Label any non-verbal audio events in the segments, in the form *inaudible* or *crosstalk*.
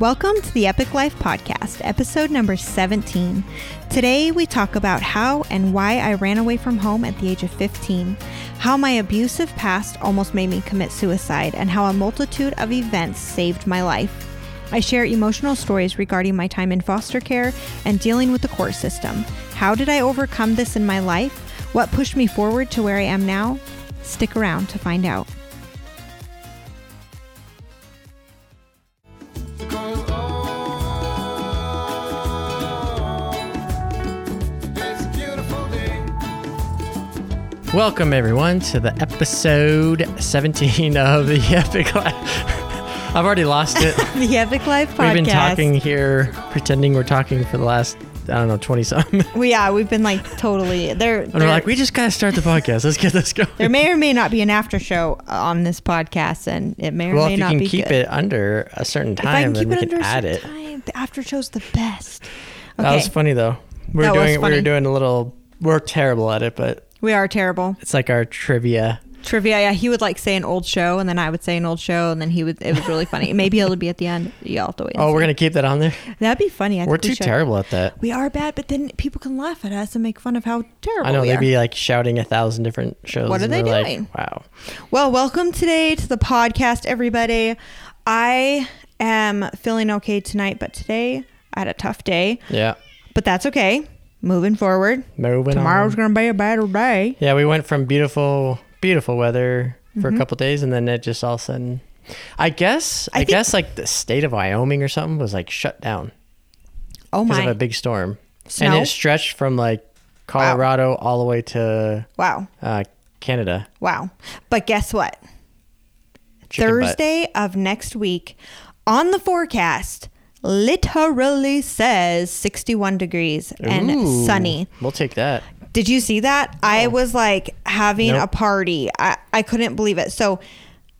Welcome to the Epik Life Podcast, episode number 17. Today we talk about how and why I ran away from home at the age of 15, how my abusive past almost made me commit suicide, and how a multitude of events saved my life. I share emotional stories regarding my time in foster care and dealing with the court system. How did I overcome this in my life? What pushed me forward to where I am now? Stick around to find out. Welcome everyone to the episode 17 of the *laughs* Epik Life. I've already lost it. *laughs* the Epik Life Podcast. We've been talking here, pretending we're talking for the last, I don't know, 20 something. *laughs* Well, yeah, we've been like totally. There, And we're like, we just gotta start the podcast. Let's get this going. there may or may not be an after show on this podcast, and it may or well, may if you not can be keep good. it under a certain time, then we it can add it. time, the after show's the best. Okay, That was funny though. We That were was doing, we were doing a little. We're terrible at it, but we are terrible. it's like our trivia. Trivia. Yeah, he would like say an old show, and then I would say an old show, and then he would. It was really funny. Maybe it'll be at the end. You all have to wait. and Oh, we're see. gonna keep that on there. That'd be funny. I We're think we too should. terrible at that. We are bad, but then people can laugh at us and make fun of how terrible I know we they'd are. be like shouting a thousand different shows. What are and they we're doing? Like, wow. Well, welcome today to the podcast, everybody. I am feeling okay tonight, but today I had a tough day, Yeah. but that's okay. Moving forward. Moving Tomorrow's on. to be a better day. Yeah, we went from beautiful, beautiful weather for Mm-hmm. a couple days, and then it just all of a sudden, I guess, I I, think- guess like the state of Wyoming or something was like shut down Oh my! because of a big storm, Snow? and it stretched from like Colorado all the way to wow. uh, Canada. Wow. But guess what? Chicken butt. Thursday of next week on the forecast literally says 61 degrees and Ooh, sunny. We'll take that. Did you see that? I oh. was like having Nope. a party. I, I couldn't believe it. So,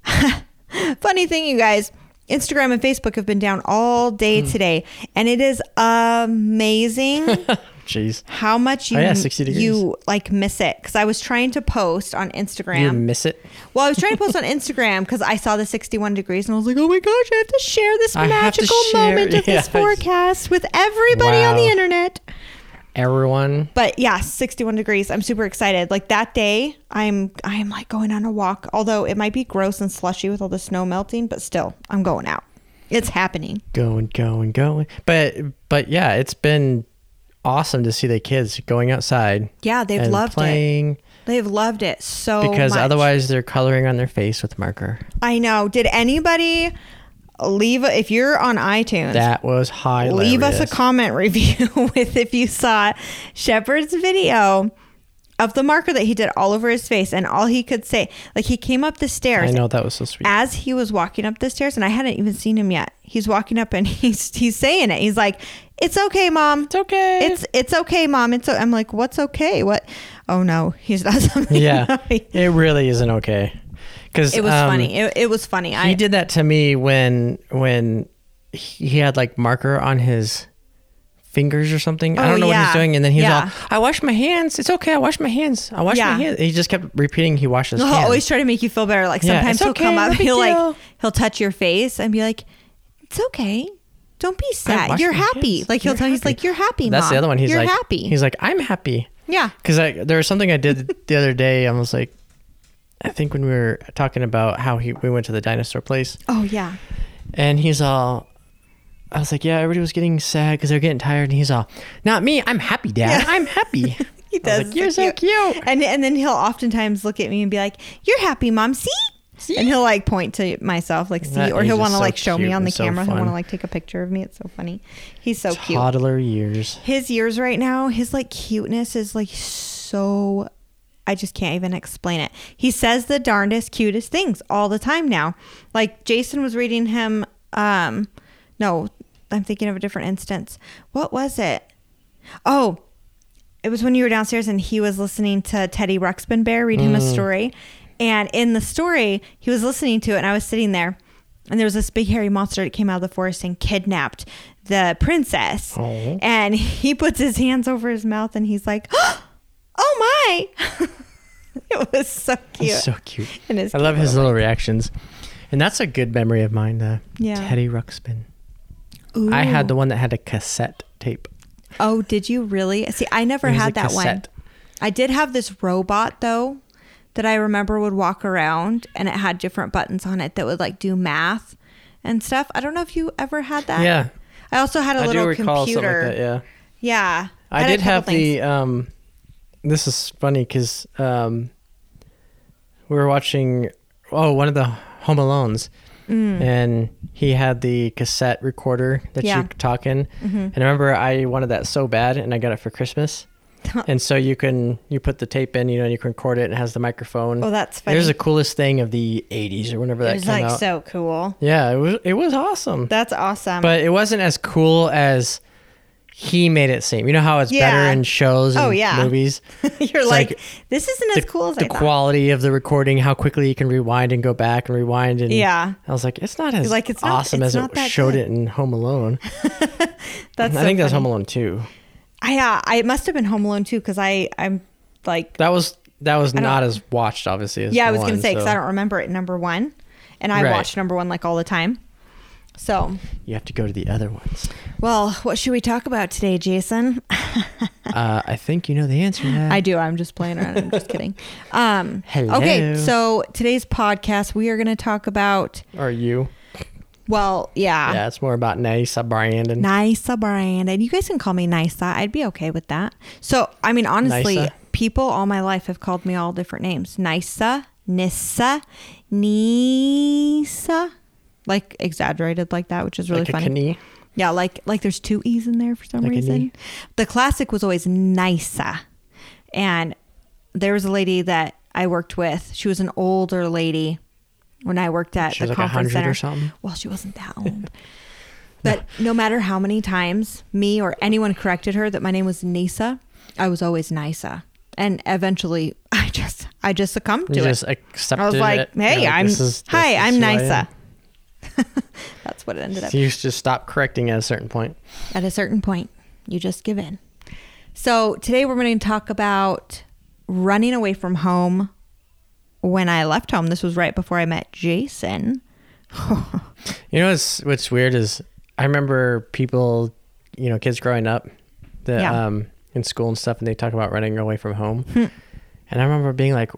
*laughs* funny thing, you guys, Instagram and Facebook have been down all day Hmm. today, and it is amazing *laughs* Jeez, how much you Oh, yeah, 60 degrees. you like miss it. Because I was trying to post on Instagram. you miss it. Well, I was trying to post on *laughs* Instagram because I saw the 61 degrees and I was like, oh my gosh, I have to share this I magical share- moment *laughs* of this forecast with everybody on the internet. Everyone, But yeah, 61 degrees. I'm super excited. Like that day, I'm I'm like going on a walk. Although it might be gross and slushy with all the snow melting, but still, I'm going out. It's happening. going, going, going. But but yeah, it's been awesome to see the kids going outside. Yeah, they've loved it. playing. They've loved it so because much. otherwise they're coloring on their face with marker. I know. Did anybody leave if you're on iTunes? That was hilarious. leave us a comment review *laughs* with if you saw Shepard's video of the marker that he did all over his face and all he could say like he came up the stairs. I know that was so sweet. as he was walking up the stairs and I hadn't even seen him yet. He's walking up and *laughs* he's he's saying it. He's like, "It's okay, mom. It's okay. It's it's okay, mom. It's o-" I'm like, "What's okay? What? Oh no, he's not *laughs* something." yeah, it really isn't okay. Because It was um, funny. It, it was funny. he I did that to me when when he had like marker on his fingers or something. I Oh, don't know what he's doing, and then he's Yeah. all, "I wash my hands. It's okay. I wash my hands. I wash Yeah. my hands." He just kept repeating he washes *laughs* his He'll hands. always try to make you feel better. Like sometimes he'll okay, come up, he'll like deal. he'll touch your face and be like, "It's okay. Don't be sad. You're happy." hands. Like he'll You're tell he's like, "You're happy, That's Mom. the other one. He's You're like happy." He's like, "I'm happy." yeah. *laughs* Because there was something I did the other day. I was like, I think when we were talking about how he we went to the dinosaur place, Oh yeah. and he's all, I was like, yeah, everybody was getting sad because they're getting tired, and he's all, not me, I'm happy, Dad, Yeah. I'm happy. *laughs* He does. like, you're so cute. And and then he'll oftentimes look at me and be like, "You're happy, mom. See." See? And he'll like point to myself, like see, That or he'll want to so like show me on the so camera. He'll want to like take a picture of me. It's so funny. He's so cute. Toddler years. his years right now, his like cuteness is like so I just can't even explain it. He says the darndest cutest things all the time now. Like Jason was reading him um no, I'm thinking of a different instance. What was it? Oh, it was when you were downstairs and he was listening to Teddy Ruxpin Bear read him a story. And in the story, he was listening to it and I was sitting there and there was this big hairy monster that came out of the forest and kidnapped the princess. Oh. And he puts his hands over his mouth and he's like, *gasps* "Oh my!" *laughs* it was so cute. He's so cute. And his I love his little reactions. And that's a good memory of mine. The Yeah. Teddy Ruxpin. I had the one that had a cassette tape. Oh, did you really? See, I never had a that one. I did have this robot though that I remember would walk around and it had different buttons on it that would like do math and stuff. I don't know if you ever had that. Yeah, I also had a I do little recall computer. something like that. Yeah. Yeah. I had a did have things. the um this is funny because um we were watching oh one of the home alones and he had the cassette recorder that Mm. Yeah. Mm-hmm. you could talk in and i remember i wanted that so bad and i got it for christmas *laughs* and so you can you put the tape in you know and you can record it and it has the microphone Oh, that's it was funny. the coolest thing of the 80s or whenever that. It was like out so cool. yeah it was it was awesome That's awesome. but it wasn't as cool as he made it seem. You know how it's better in shows and Oh, yeah. *laughs* movies. You're like, like this isn't the, as cool as the quality of the recording, how quickly you can rewind and go back and rewind. And Yeah. I was like, it's not as like, it's not- awesome it's as not it showed good. it in Home Alone. *laughs* That's I so think that's. Home Alone too. I, uh, I it must have been Home Alone too because I I'm like That was that was don't- as watched, obviously. As yeah I was gonna say because so I don't remember it number one, and I Right. watch number one like all the time. So You have to go to the other ones. well, what should we talk about today, Jason? *laughs* Uh, I think you know the answer. to that. I do. I'm just playing around. I'm just kidding. *laughs* Um, Hello. Okay, so today's podcast we are going to talk about. Are you? Well, yeah, Yeah, it's more about Nisa Brandon. Nisa Brandon. You guys can call me Nisa. I'd be okay with that. So, I mean, honestly, people all my life have called me all different names. Nisa, Nissa, Nisa, like exaggerated like that, which is really like funny. knee. Yeah, like like there's two e's in there for some Like reason. The classic was always Nisa, and there was a lady that I worked with. She was an older lady when I worked at She the like conference 100 center. or something? Well, she wasn't that old. *laughs* But no matter how many times me or anyone corrected her that my name was Nisa, I was always Nisa. And eventually, *laughs* I just I just succumbed to You it. I was like. "Hey, like, I'm this is- hi, this is I'm who I am. Nisa." *laughs* That's what it ended up. So you just stop correcting at a certain point. At a certain point, you just give in. So today we're going to talk about running away from home. When I left home, this was right before I met Jason. *laughs* You know what's what's weird is I remember people, you know, kids growing up that Yeah. um in school and stuff and they talk about running away from home. and I remember being like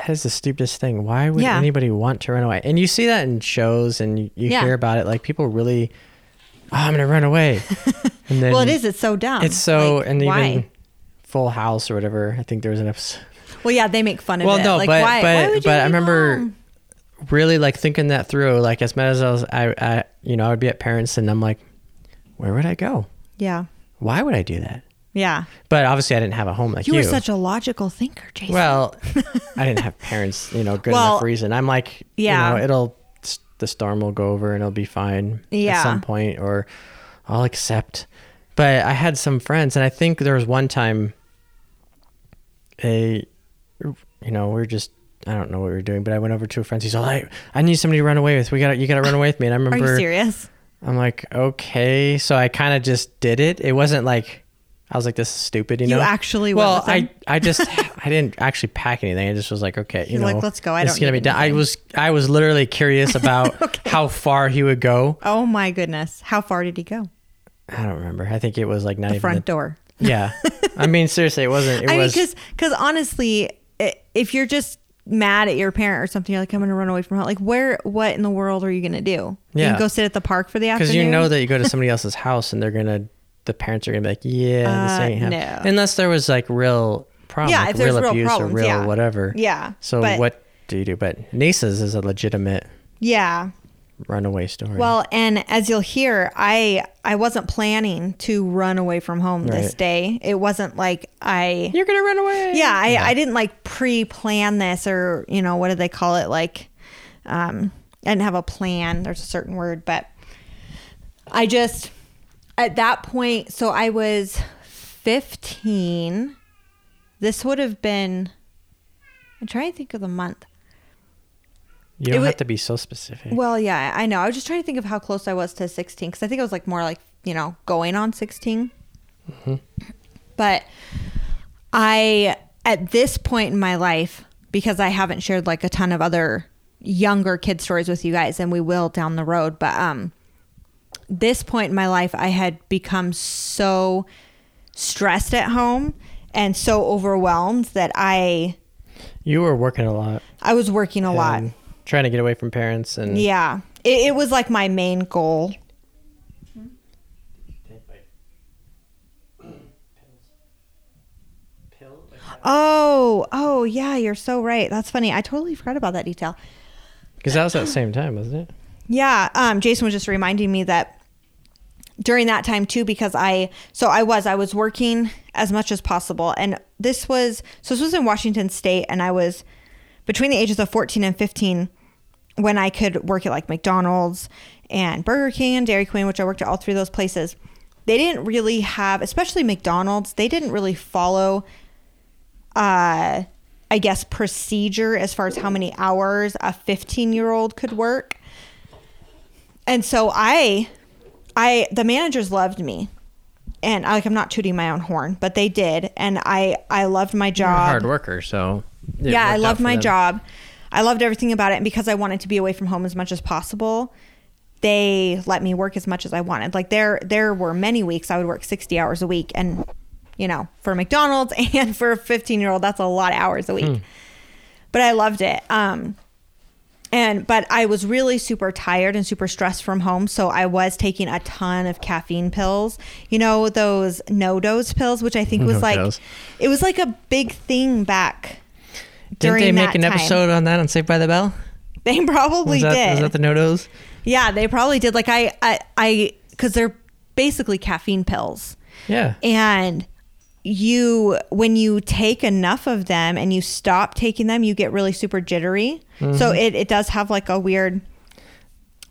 that is the stupidest thing. Why would Yeah. anybody want to run away? And you see that in shows and you, you Yeah. hear about it like people really oh, I'm going to run away. *laughs* and then well, it is. It's so dumb. It's so Like, and why? even Full House or whatever. I think there was an episode Well, yeah, they make fun of Well, it. no, like, but why, but why would you but I remember home? really like thinking that through. Like as much as I was, I, I you know, I would be at parents and I'm like, where would I go? Yeah, Why would I do that? Yeah. But obviously, I didn't have a home like You you. were such a logical thinker, Jason. well, *laughs* I didn't have parents, you know, good Well, enough reason. I'm like, yeah. you know, it'll the storm will go over and it'll be fine Yeah. at some point, or I'll accept. But I had some friends, and I think there was one time, a, you know, we we're just. I don't know what we were doing, but I went over to a friend. He's all like, "I need somebody to run away with. We got you got to run away with me." And I remember, *laughs* are you serious? I'm like, okay. So I kind of just did it. It wasn't like I was like, this is stupid, you know. You actually went well? I I just *laughs* I didn't actually pack anything. I just was like, okay, you You're know, like, let's go. I it's don't gonna be done. I was I was literally curious about *laughs* how far he would go. Oh my goodness! How far did he go? I don't remember. I think it was like not The even front the- door. *laughs* Yeah, I mean seriously, it wasn't. It I was mean, because honestly, if you're just mad at your parent or something, you're like, I'm going to run away from home. Like, where? What in the world are you going to do? You Yeah. can go sit at the park for the afternoon. because you know that you go to somebody else's house and they're gonna the parents are gonna be like, yeah, this Uh, ain't happening. no. Unless there was like real problem, Yeah, like if there's real real abuse problems, or real yeah. whatever. Yeah. So but- what do you do? But Neysa's is a legitimate Yeah. runaway story. Well, and as you'll hear, I I wasn't planning to run away from home this day. It wasn't like I you're gonna run away. Yeah, I, I didn't like pre-plan this or, you know, what do they call it like um I didn't have a plan. There's a certain word, but I just at that point, so I was 15. This would have been I'm trying to think of the month. You don't wa- have to be so specific. Well, yeah, I know. I was just trying to think of how close I was to 16 because I think it was like more like, you know, going on 16. But I, at this point in my life, because I haven't shared like a ton of other younger kid stories with you guys and we will down the road but um this point in my life i had become so stressed at home and so overwhelmed that i You were working a lot. i was working a lot. Trying to get away from parents and yeah. It, it was like my main goal. Oh oh yeah you're so right. That's funny. I totally forgot about that detail. Because that was at the same time, wasn't it? Yeah, um, Jason was just reminding me that during that time too, because I so I was I was working as much as possible, and this was so this was in Washington State, and I was between the ages of fourteen and fifteen when I could work at like McDonald's and Burger King and Dairy Queen, which I worked at all three of those places. They didn't really have, especially McDonald's, they didn't really follow uh I guess procedure as far as how many hours a 15 year old could work. And so I I the managers loved me. And like I'm not tooting my own horn, but they did. And I I loved my You're a job. hard worker, so yeah, I loved my them. job. I loved everything about it. And because I wanted to be away from home as much as possible, they let me work as much as I wanted. Like there there were many weeks I would work 60 hours a week and you know, for McDonald's *laughs* and for a 15-year-old that's a lot of hours a week. Hmm. But I loved it. Um and but I was really super tired and super stressed from home, so I was taking a ton of caffeine pills. You know those NoDoz pills, which I think was like NoDoz. it was like a big thing back Didn't they make an time. episode on that on Saved by the Bell? They *laughs* probably that, did. was that the NoDoz? yeah, they probably did. Like I, I, I, because they're basically caffeine pills, Yeah. and you when you take enough of them and you stop taking them, you get really super jittery. Mm-hmm. So it it does have like a weird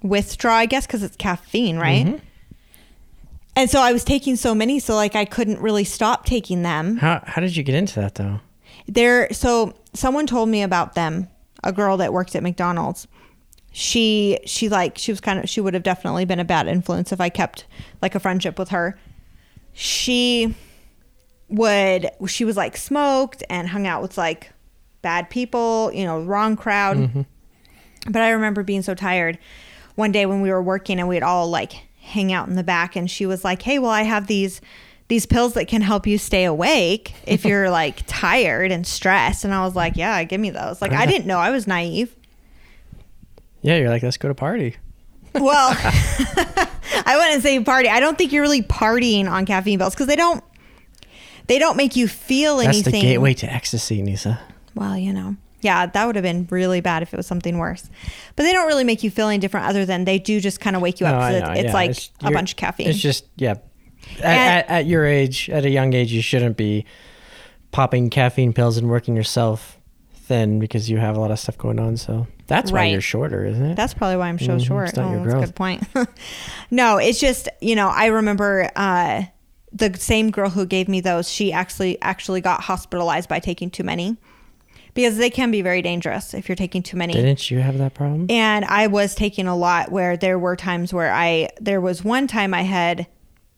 withdraw, I guess, because it's caffeine, right? Mm-hmm. And so I was taking so many, so like I couldn't really stop taking them. How how did you get into that though? There, so someone told me about them. A girl that worked at McDonald's. She she like she was kind of she would have definitely been a bad influence if I kept like a friendship with her. She would she was like smoked and hung out with like bad people, you know, wrong crowd. Mm-hmm. But I remember being so tired one day when we were working and we'd all like hang out in the back and she was like, "Hey, well, I have these these pills that can help you stay awake if you're *laughs* like tired and stressed." And I was like, "Yeah, give me those." Like I *laughs* didn't know. I was naive. Yeah, you're like, let's go to party. Well, *laughs* I wouldn't say party. I don't think you're really partying on caffeine pills because they don't they don't make you feel That's anything. the gateway to ecstasy, Neysa. Well, you know. Yeah, that would have been really bad if it was something worse. But they don't really make you feel any different other than they do just kind of wake you up. No, I know, it's yeah, like a bunch of caffeine. It's just yeah. At, at, at your age, at a young age, you shouldn't be popping caffeine pills and working yourself thin because you have a lot of stuff going on. So that's why Right. you're shorter, isn't it? That's probably why I'm so Mhm, short. it's not Oh, your that's a growth. good point. *laughs* no, it's just you know I remember uh, the same girl who gave me those. She actually actually got hospitalized by taking too many because they can be very dangerous if you're taking too many. Didn't you have that problem? And I was taking a lot where there were times where I there was one time I had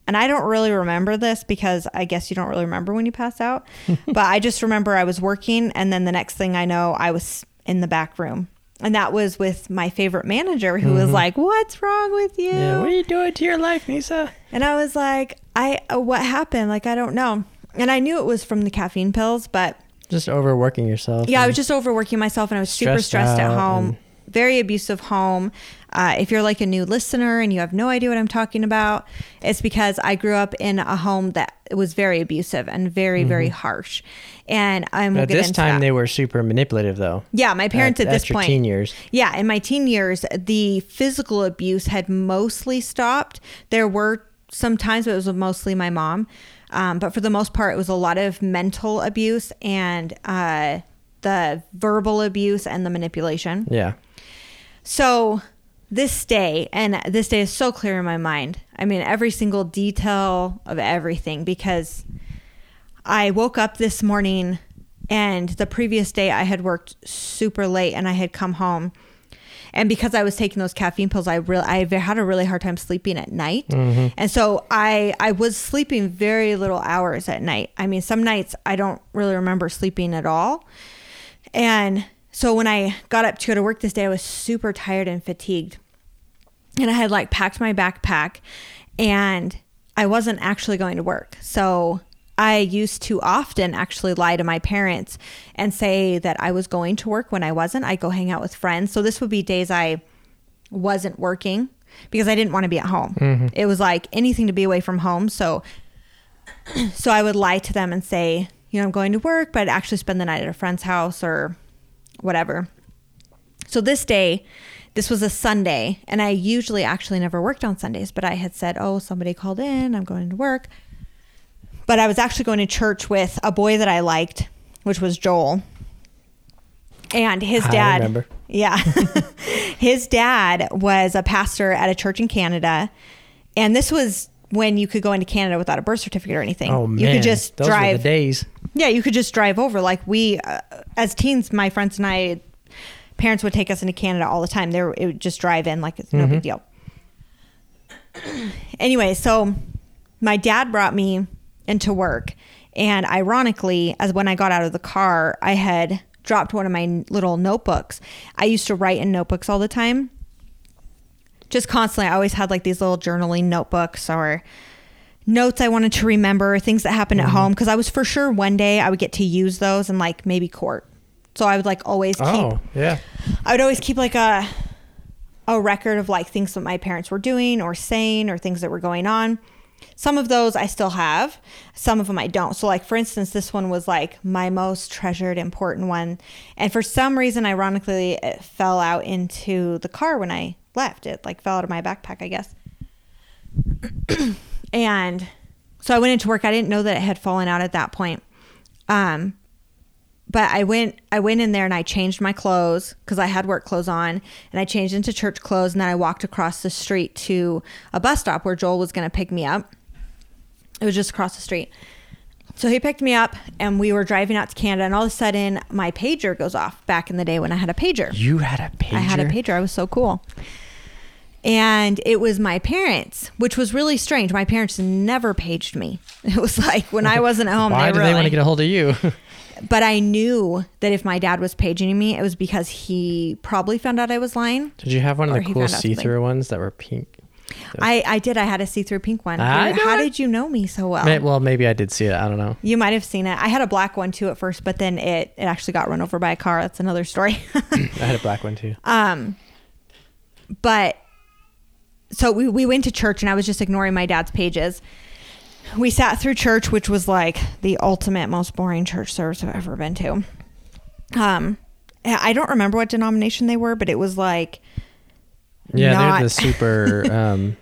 and I don't really remember this because I guess you don't really remember when you pass out. *laughs* but I just remember I was working and then the next thing I know I was in the back room. And that was with my favorite manager who was like, "What's wrong with you?" Mm-hmm. yeah. What are you doing to your life, Neysa? And I was like, "I uh, what happened? Like I don't know." And I knew it was from the caffeine pills, but Just overworking yourself. yeah, I was just overworking myself and I was super Stressed stressed at home. Very abusive home. Uh, if you're like a new listener and you have no idea what I'm talking about, it's because I grew up in a home that was very abusive and very, very harsh. And I'm At this time, they were super manipulative, though. yeah, my parents at, this your point. teen years. Yeah, in my teen years, the physical abuse had mostly stopped. There were some times, but it was mostly my mom. Um, but for the most part, it was a lot of mental abuse and uh, the verbal abuse and the manipulation. Yeah. So this day, and this day is so clear in my mind. I mean, every single detail of everything because I woke up this morning and the previous day I had worked super late and I had come home. And because I was taking those caffeine pills, I really I had a really hard time sleeping at night. Mm-hmm. And so I I was sleeping very little hours at night. I mean, some nights I don't really remember sleeping at all. And so when I got up to go to work this day, I was super tired and fatigued. And I had like packed my backpack and I wasn't actually going to work. So I used to often actually lie to my parents and say that I was going to work when I wasn't. I'd go hang out with friends. So this would be days I wasn't working because I didn't want to be at home. Mm-hmm. It was like anything to be away from home. So *clears throat* so I would lie to them and say, you know, I'm going to work, but I'd actually spend the night at a friend's house or whatever. So this day, this was a Sunday, and I usually actually never worked on Sundays, but I had said, oh, somebody called in, I'm going to work. But I was actually going to church with a boy that I liked, which was Joel. And his dad, yeah, *laughs* his dad was a pastor at a church in Canada. And this was when you could go into Canada without a birth certificate or anything. Oh man, you could just those drive. were the days. Yeah, you could just drive over. Like we, uh, as teens, my friends and I, parents would take us into Canada all the time. They were, it would just drive in, like it's no big deal. *clears throat* anyway, so my dad brought me into work, and ironically, as when I got out of the car, I had dropped one of my little notebooks. I used to write in notebooks all the time. Just constantly, I always had like these little journaling notebooks or notes I wanted to remember, things that happened at mm-hmm. home, because I was for sure one day I would get to use those in like maybe court. So I would like always keep Oh yeah. I would always keep like a a record of like things that my parents were doing or saying or things that were going on. Some of those I still have, some of them I don't. So like for instance, this one was like my most treasured important one, and for some reason ironically it fell out into the car when I left. It like fell out of my backpack, I guess. *clears throat* and so I went into work. I didn't know that it had fallen out at that point. Um but I went I went in there and I changed my clothes because I had work clothes on and I changed into church clothes and then I walked across the street to a bus stop where Joel was going to pick me up. It was just across the street. So he picked me up and we were driving out to Canada and all of a sudden my pager goes off back in the day when I had a pager. You had a pager. I had a pager. I was so cool. And it was my parents, which was really strange. My parents never paged me. *laughs* It was like when I wasn't at home, Why they they want to get a hold of you? *laughs* but I knew that if my dad was paging me, it was because he probably found out I was lying. did you have one of the he cool found out something. see-through ones that were pink? I, I did. I had a see through pink one. I How did you know me so well? May- well, maybe I did see it. I don't know. You might have seen it. I had a black one too at first, but then it, it actually got run over by a car. That's another story. *laughs* I had a black one too. um, but so we, we went to church and I was just ignoring my dad's pages. We sat through church, which was like the ultimate, most boring church service I've ever been to. Um, I don't remember what denomination they were, but it was like Yeah, not- they're the super *laughs* um,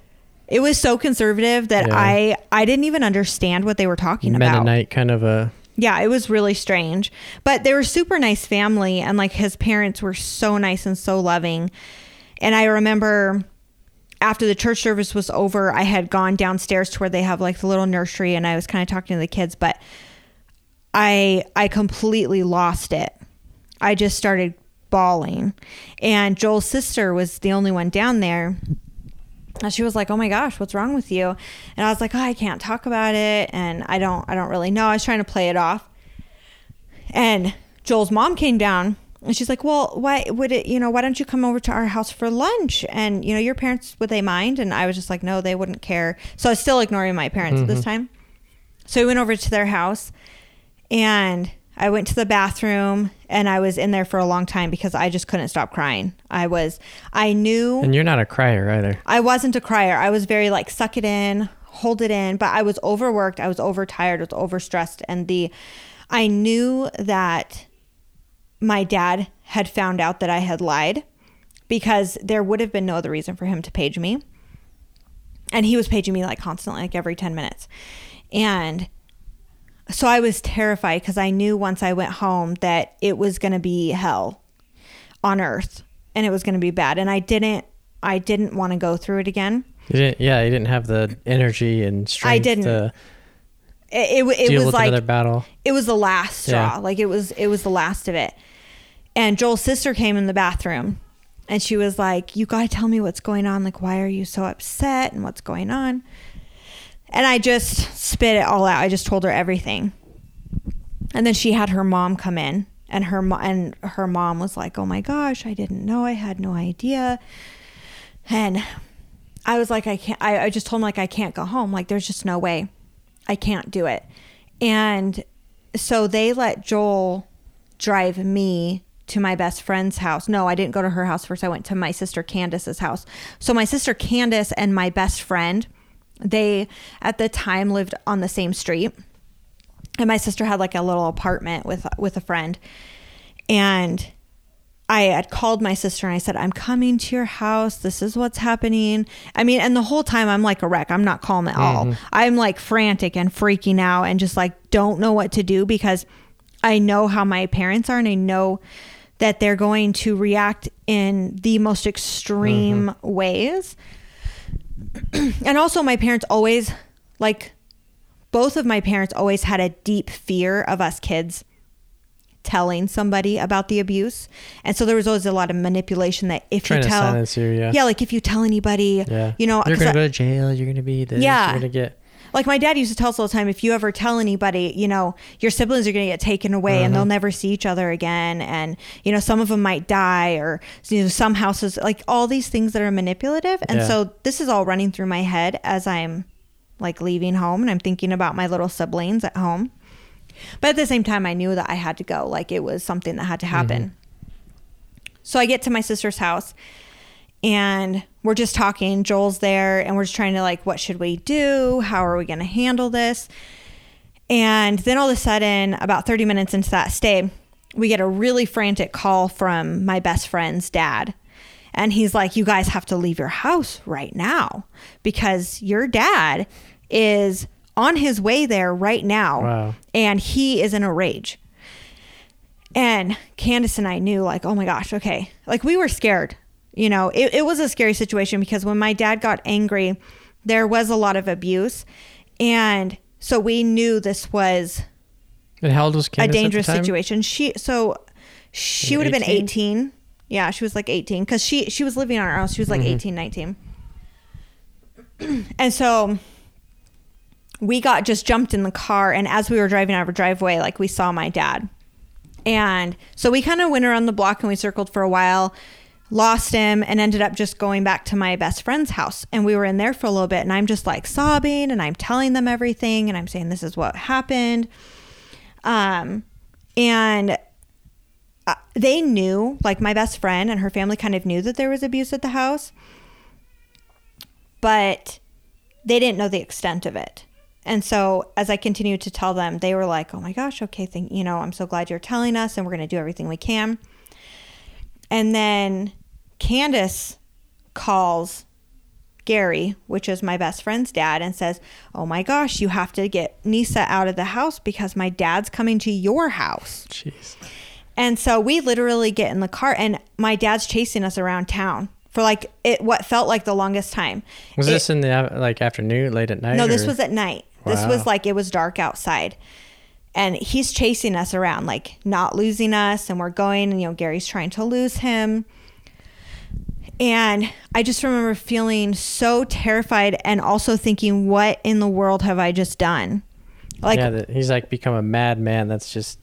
it was so conservative that Yeah. I I didn't even understand what they were talking about. Mennonite kind of a. Yeah, it was really strange. But they were super nice family and like his parents were so nice and so loving. And I remember after the church service was over, I had gone downstairs to where they have like the little nursery and I was kind of talking to the kids, but I I completely lost it. I just started bawling. And Joel's sister was the only one down there. And she was like, "Oh my gosh, what's wrong with you?" And I was like, "Oh, I can't talk about it, and I don't, I don't really know." I was trying to play it off. And Joel's mom came down, and she's like, "Well, why would it? You know, why don't you come over to our house for lunch? And you know, your parents would they mind?" And I was just like, "No, they wouldn't care." So I was still ignoring my parents at this mm-hmm. time. So we went over to their house, and I went to the bathroom, and I was in there for a long time because I just couldn't stop crying. I was, I knew. And you're not a crier either. I wasn't a crier. I was very like suck it in, hold it in, but I was overworked, I was overtired, I was overstressed and the I knew that my dad had found out that I had lied because there would have been no other reason for him to page me. And he was paging me like constantly, like every 10 minutes. And so I was terrified because I knew once I went home that it was going to be hell on earth and it was going to be bad. And I didn't, I didn't want to go through it again. You didn't. Yeah, you didn't have the energy and strength I didn't. to It, it, it was like, another battle. it was the last straw. Yeah. Like it was it was the last of it. And Joel's sister came in the bathroom and she was like, You gotta tell me what's going on. Like, why are you so upset and what's going on? And I just spit it all out. I just told her everything. And then she had her mom come in and her mo- and her mom was like, "Oh my gosh, I didn't know. I had no idea." And I was like, "I can't." I, I just told him like, "I can't go home. Like, there's just no way. I can't do it." And so they let Joel drive me to my best friend's house. No, I didn't go to her house first. I went to my sister Candace's house. So my sister Candace and my best friend, they at the time lived on the same street. And my sister had like a little apartment with with a friend. And I had called my sister and I said, I'm coming to your house. This is what's happening. I mean, and the whole time I'm like a wreck. I'm not calm at all. Mm-hmm. I'm like frantic and freaking out and just like don't know what to do because I know how my parents are and I know that they're going to react in the most extreme mm-hmm. ways. *clears throat* and also, my parents always, like, both of my parents always had a deep fear of us kids telling somebody about the abuse. And so there was always a lot of manipulation that if Trying you to tell you, yeah. yeah, like if you tell anybody, Yeah. you know, you're gonna go to jail. You're gonna be this. Yeah. You're gonna get. Like my dad used to tell us all the time if you ever tell anybody you know your siblings are going to get taken away and Uh-huh. they'll never see each other again. And you know some of them might die or you know some houses like all these things that are manipulative. And Yeah. so this is all running through my head as i'm like leaving home and i'm thinking about my little siblings at home. But at the same time i knew that i had to go. Like it was something that had to happen. So i get to my sister's house and we're just talking. Joel's there, and we're just trying to like, what should we do? How are we going to handle this? And then all of a sudden, about 30 minutes into that stay, we get a really frantic call from my best friend's dad. And he's like, You guys have to leave your house right now because your dad is on his way there right now. Wow. And he is in a rage. And Candace and I knew, like, oh my gosh, okay. Like, we were scared. You know, it, it was a scary situation because when my dad got angry, there was a lot of abuse. And so we knew this was And how old was a Candace at the dangerous situation. She, so she would have been 18? 18. Yeah, she was like 18 because she, she was living on her own. She was like Mm-hmm. 18, 19. *clears throat* and so we got just jumped in the car. And as we were driving out of our driveway, like we saw my dad. And so we kind of went around the block and we circled for a while, lost him, and ended up just going back to my best friend's house. And we were in there for a little bit. And I'm just like sobbing and I'm telling them everything. And I'm saying, this is what happened. Um, and uh, they knew, like my best friend and her family kind of knew that there was abuse at the house, but they didn't know the extent of it. And so as I continued to tell them, they were like, "Oh my gosh, okay, thank you know, I'm so glad you're telling us and we're going to do everything we can." And then Candace calls Gary, which is my best friend's dad, and says, Oh my gosh, you have to get Neysa out of the house because my dad's coming to your house. Jeez. And so we literally get in the car, and my dad's chasing us around town for like it what felt like the longest time. Was It- this in the like afternoon, late at night? no, this was at night. This was like it was dark outside. And he's chasing us around, like not losing us. And we're going, and you know, Gary's trying to lose him. And I just remember feeling so terrified and also thinking, what in the world have I just done? Like, yeah, he's like become a madman. That's just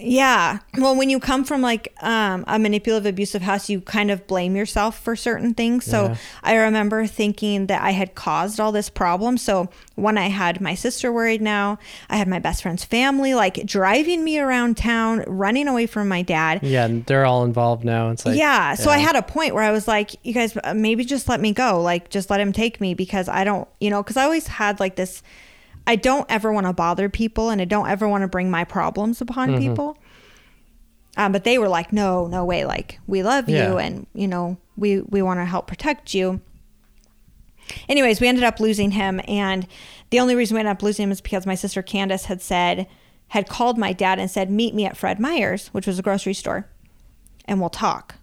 Yeah. Well, when you come from like um, a manipulative, abusive house, you kind of blame yourself for certain things. So Yeah. I remember thinking that I had caused all this problem. So when I had my sister worried now, I had my best friend's family like driving me around town, running away from my dad. yeah. and They're all involved now. It's like yeah. So I had a point where I was like, you guys, uh, maybe just let me go. Like, just let him take me because I don't, you know, because I always had like this. I don't ever want to bother people and I don't ever want to bring my problems upon Mm-hmm. people. Um, but they were like, no, no way. Like, we love you and, you know, we, we want to help protect you. Anyways, we ended up losing him. And the only reason we ended up losing him is because my sister Candace had said, had called my dad and said, meet me at Fred Meyer's, which was a grocery store, and we'll talk.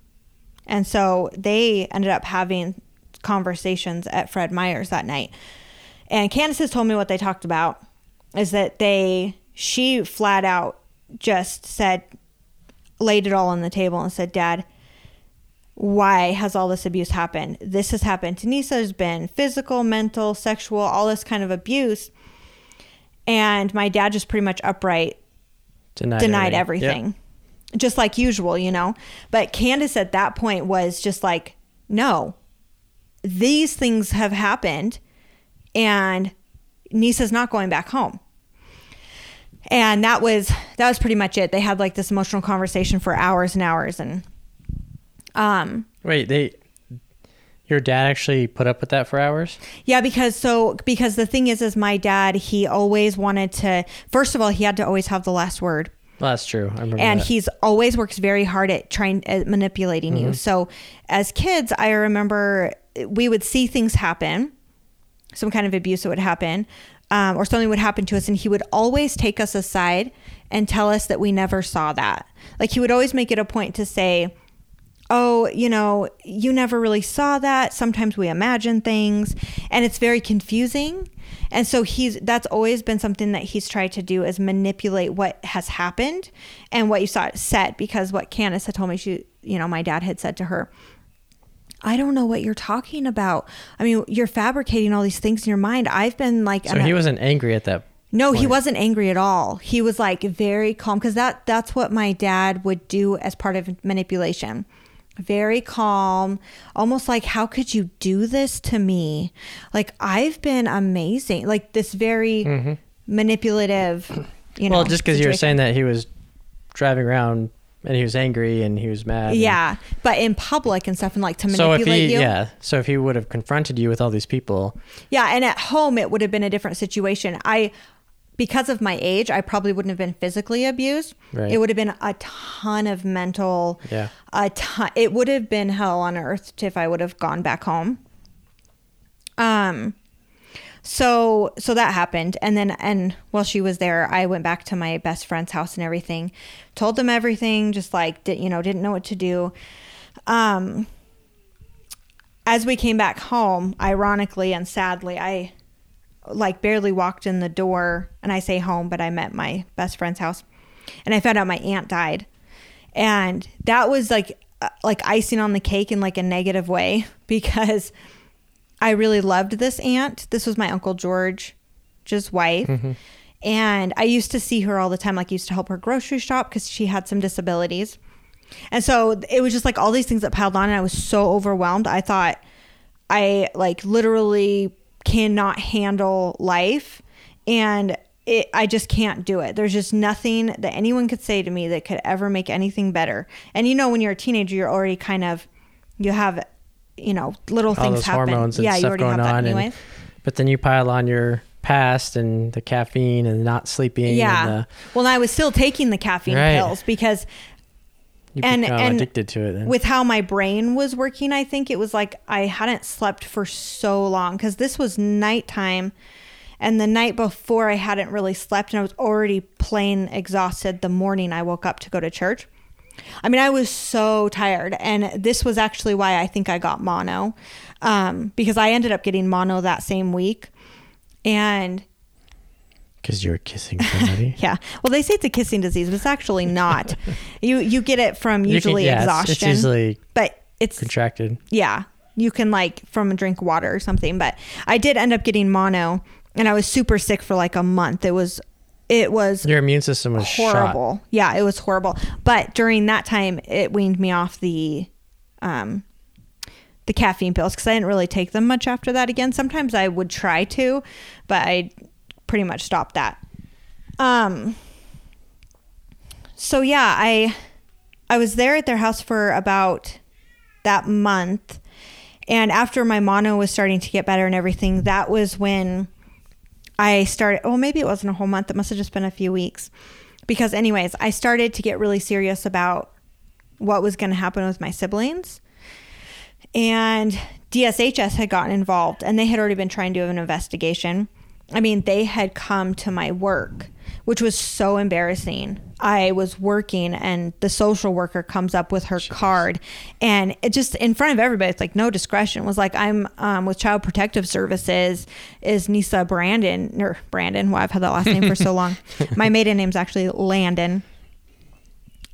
And so they ended up having conversations at Fred Meyer's that night. And Candace has told me what they talked about is that they, she flat out just said, laid it all on the table and said, Dad, why has all this abuse happened? This has happened to Neysa. There's been physical, mental, sexual, all this kind of abuse. And my dad just pretty much upright denied, denied everything. everything. just like usual, you know. But Candace at that point was just like, no, these things have happened, and Neysa's not going back home. And that was that was pretty much it. They had like this emotional conversation for hours and hours, and um, Wait, they. Your dad actually put up with that for hours? Yeah, because so because the thing is, is my dad he always wanted to. First of all, he had to always have the last word, Well, that's true. I remember and that. he's always works very hard at trying at manipulating you. So as kids, I remember we would see things happen, some kind of abuse that would happen, um, or something would happen to us, and he would always take us aside and tell us that we never saw that. Like he would always make it a point to say oh, you know, you never really saw that. Sometimes we imagine things and it's very confusing. And so he's that's always been something that he's tried to do is manipulate what has happened and what you saw said because what Candace had told me she you know, my dad had said to her, I don't know what you're talking about. I mean, you're fabricating all these things in your mind. I've been like so he wasn't angry at that. no, he wasn't angry at all. He was like very calm because that that's what my dad would do as part of manipulation. Very calm, almost like how could you do this to me? Like I've been amazing. Like this very mm-hmm. manipulative, you know. well, just because you were saying that he was driving around and he was angry and he was mad. and- Yeah, but in public and stuff and like to So manipulate he, you. yeah, so if he would have confronted you with all these people, Yeah, and at home it would have been a different situation. I because of my age, I probably wouldn't have been physically abused. Right. It would have been a ton of mental Yeah. a ton it would have been hell on earth if I would have gone back home. Um so so that happened. And then and while she was there i went back to my best friend's house and everything told them everything just like did you know didn't know what to do. Um as we came back home ironically and sadly i like barely walked in the door and i say home but i met my best friend's house. And i found out my aunt died. And that was like uh, like icing on the cake in like a negative way *laughs* because I really loved this aunt. This was my uncle George's wife. Mm-hmm. And I used to see her all the time. Like, I used to help her grocery shop because she had some disabilities. And so it was just like all these things that piled on. And I was so overwhelmed. I thought I like literally cannot handle life. And it, I just can't do it. There's just nothing that anyone could say to me that could ever make anything better. And you know, when you're a teenager, you're already kind of, you have, you know, little all things those happen. hormones and yeah, you stuff already going have that on, anyway. and but then you pile on your past and the caffeine and not sleeping. Yeah. and the, well, I was still taking the caffeine Right. pills because you And- and addicted to it. Then. with how my brain was working, I think it was like I hadn't slept for so long because this was nighttime. And the night before, I hadn't really slept and I was already plain exhausted the morning I woke up to go to church. I mean, I was so tired. And this was actually why I think I got mono um, because I ended up getting mono that same week. And because you're kissing somebody. *laughs* yeah, well, they say it's a kissing disease, but it's actually not. *laughs* you you get it from You can- usually yeah, exhaustion, It's, easily but it's contracted. yeah, you can like from drink water or something. But I did end up getting mono, and I was super sick for like a month. It was it was Your immune system was shot. horrible. Yeah, it was horrible. But during that time, it weaned me off the um the caffeine pills because I didn't really take them much after that again. Sometimes I would try to, but I pretty much stopped that. Um so yeah, I I was there at their house for about that month. And after my mono was starting to get better and everything, that was when I started. Well, maybe it wasn't a whole month. It must have just been a few weeks. Because, anyways, I started to get really serious about what was going to happen with my siblings. And DSHS had gotten involved and they had already been trying to do an investigation. I mean, they had come to my work, which was so embarrassing. I was working and the social worker comes up with her card and it just in front of everybody, it's like no discretion was like, I'm um, with Child Protective Services is Neysa Brandon or Brandon. Well, I've had that last name for so long. *laughs* My maiden name's actually Landon.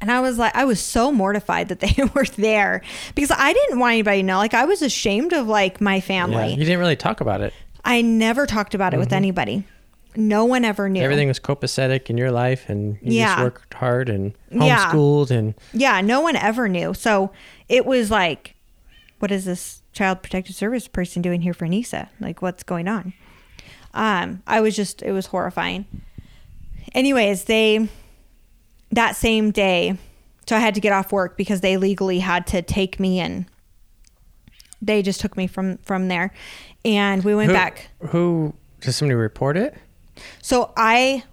And I was like, I was so mortified that they *laughs* were there because I didn't want anybody to know. Like, I was ashamed of like my Yeah, family. you didn't really talk about it. I never talked about it Mm-hmm. with anybody. No one ever knew. Everything was copacetic in your life, and you Yeah. just worked hard and Yeah. homeschooled, and Yeah, no one ever knew. So it was like, what is this child protective service person doing here for Neysa? Like, what's going on? Um, I was just, it was horrifying. Anyways, they, that same day, so I had to get off work because they legally had to take me and they just took me from from there and we went who, back Who did somebody report it? So i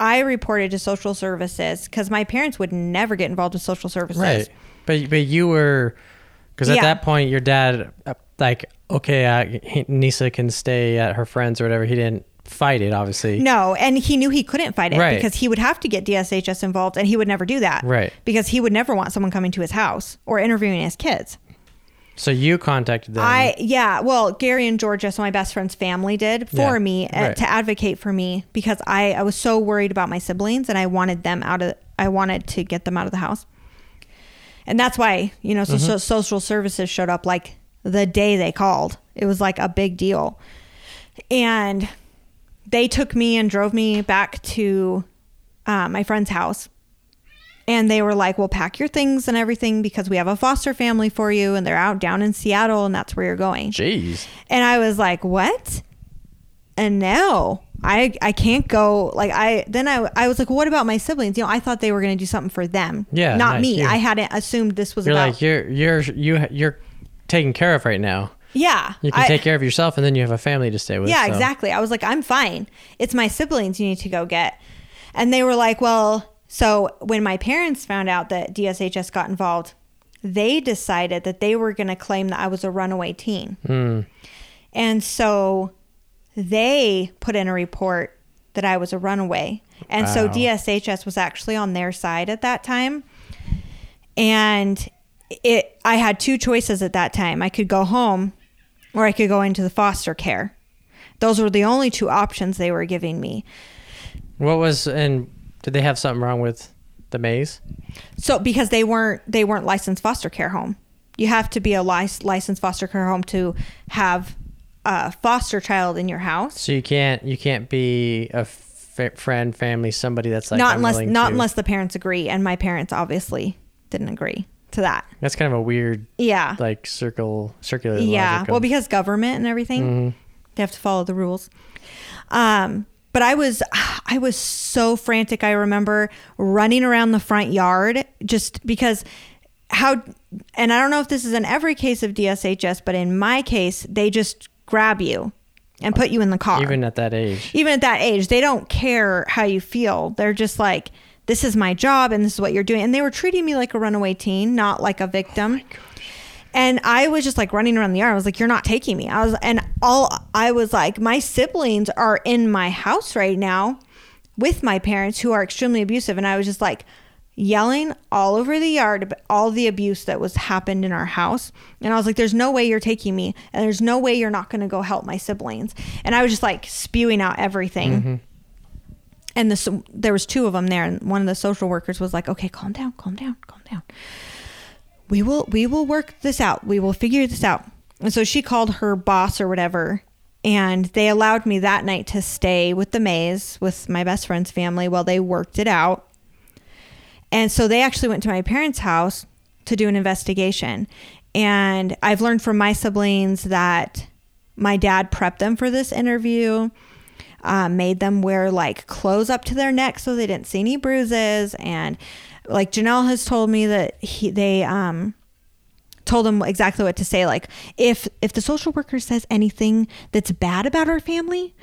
i reported to social services because my parents would never get involved with social services Right, but but you were because at Yeah. that point your dad uh, like okay, uh, Neysa can stay at her friends or whatever. He didn't fight it, obviously. No, and he knew he couldn't fight it Right. because he would have to get DSHS involved, and he would never do that. Right. Because he would never want someone coming to his house or interviewing his kids. So you contacted them. I yeah, well, Gary and Georgia, so my best friend's family did for Yeah, me uh, right. to advocate for me because I I was so worried about my siblings and I wanted them out of I wanted to get them out of the house. And that's why, you know, so, Mm-hmm. so social services showed up like the day they called. It was like a big deal. And they took me and drove me back to uh, my friend's house. And they were like, well, pack your things and everything because we have a foster family for you. And they're out down in Seattle and that's where you're going. Jeez. And I was like, what? And no, I, I can't go. Like, I, then I, I was like, what about my siblings? You know, I thought they were going to do something for them. Yeah, Not nice, me. yeah. I hadn't assumed this was You're about. like you're you're you you're taken care of right now. yeah. You can I- take care of yourself, and then you have a family to stay with. Yeah, so- exactly. I was like, I'm fine. It's my siblings you need to go get. And they were like, well, so when my parents found out that DSHS got involved, they decided that they were going to claim that I was a runaway teen. Hmm. And so they put in a report that I was a runaway. And so Wow. DSHS was actually on their side at that time. And it I had two choices at that time. I could go home or I could go into the foster care. Those were the only two options they were giving me. What was and did they have something wrong with the Mays? So because they weren't they weren't licensed foster care home. You have to be a lic- licensed foster care home to have a foster child in your house. So you can't you can't be a f- friend, family, somebody that's like not unless not to- unless the parents agree and my parents obviously didn't agree to that. That's kind of a weird Yeah. like circle circular. yeah. Well, because government and everything, Mhm. they have to follow the rules. Um, but I was *sighs* I was so frantic. I remember running around the front yard just because how and I don't know if this is in every case of DSHS, but in my case, they just grab you and put you in the car. even at that age. even at that age, they don't care how you feel. They're just like, this is my job and this is what you're doing. And they were treating me like a runaway teen, not like a victim. Oh and I was just like running around the yard. I was like, you're not taking me. I was, and all I was like, my siblings are in my house right now with my parents who are extremely abusive. And I was just like, yelling all over the yard about all the abuse that was happened in our house. And i was like there's no way you're taking me. And there's no way you're not going to go help my siblings. And i was just like spewing out everything. Mm-hmm. And this there was two of them there. And one of the social workers was like okay calm down calm down calm down we will we will work this out we will figure this out and so she called her boss or whatever and they allowed me that night to stay with the Mays with my best friend's family while they worked it out and so they actually went to my parents' house to do an investigation. And I've learned from my siblings that my dad prepped them for this interview, uh, made them wear like clothes up to their neck so they didn't see any bruises. And like Janelle has told me that he, they, um, told them exactly what to say. Like if, if the social worker says anything that's bad about our family,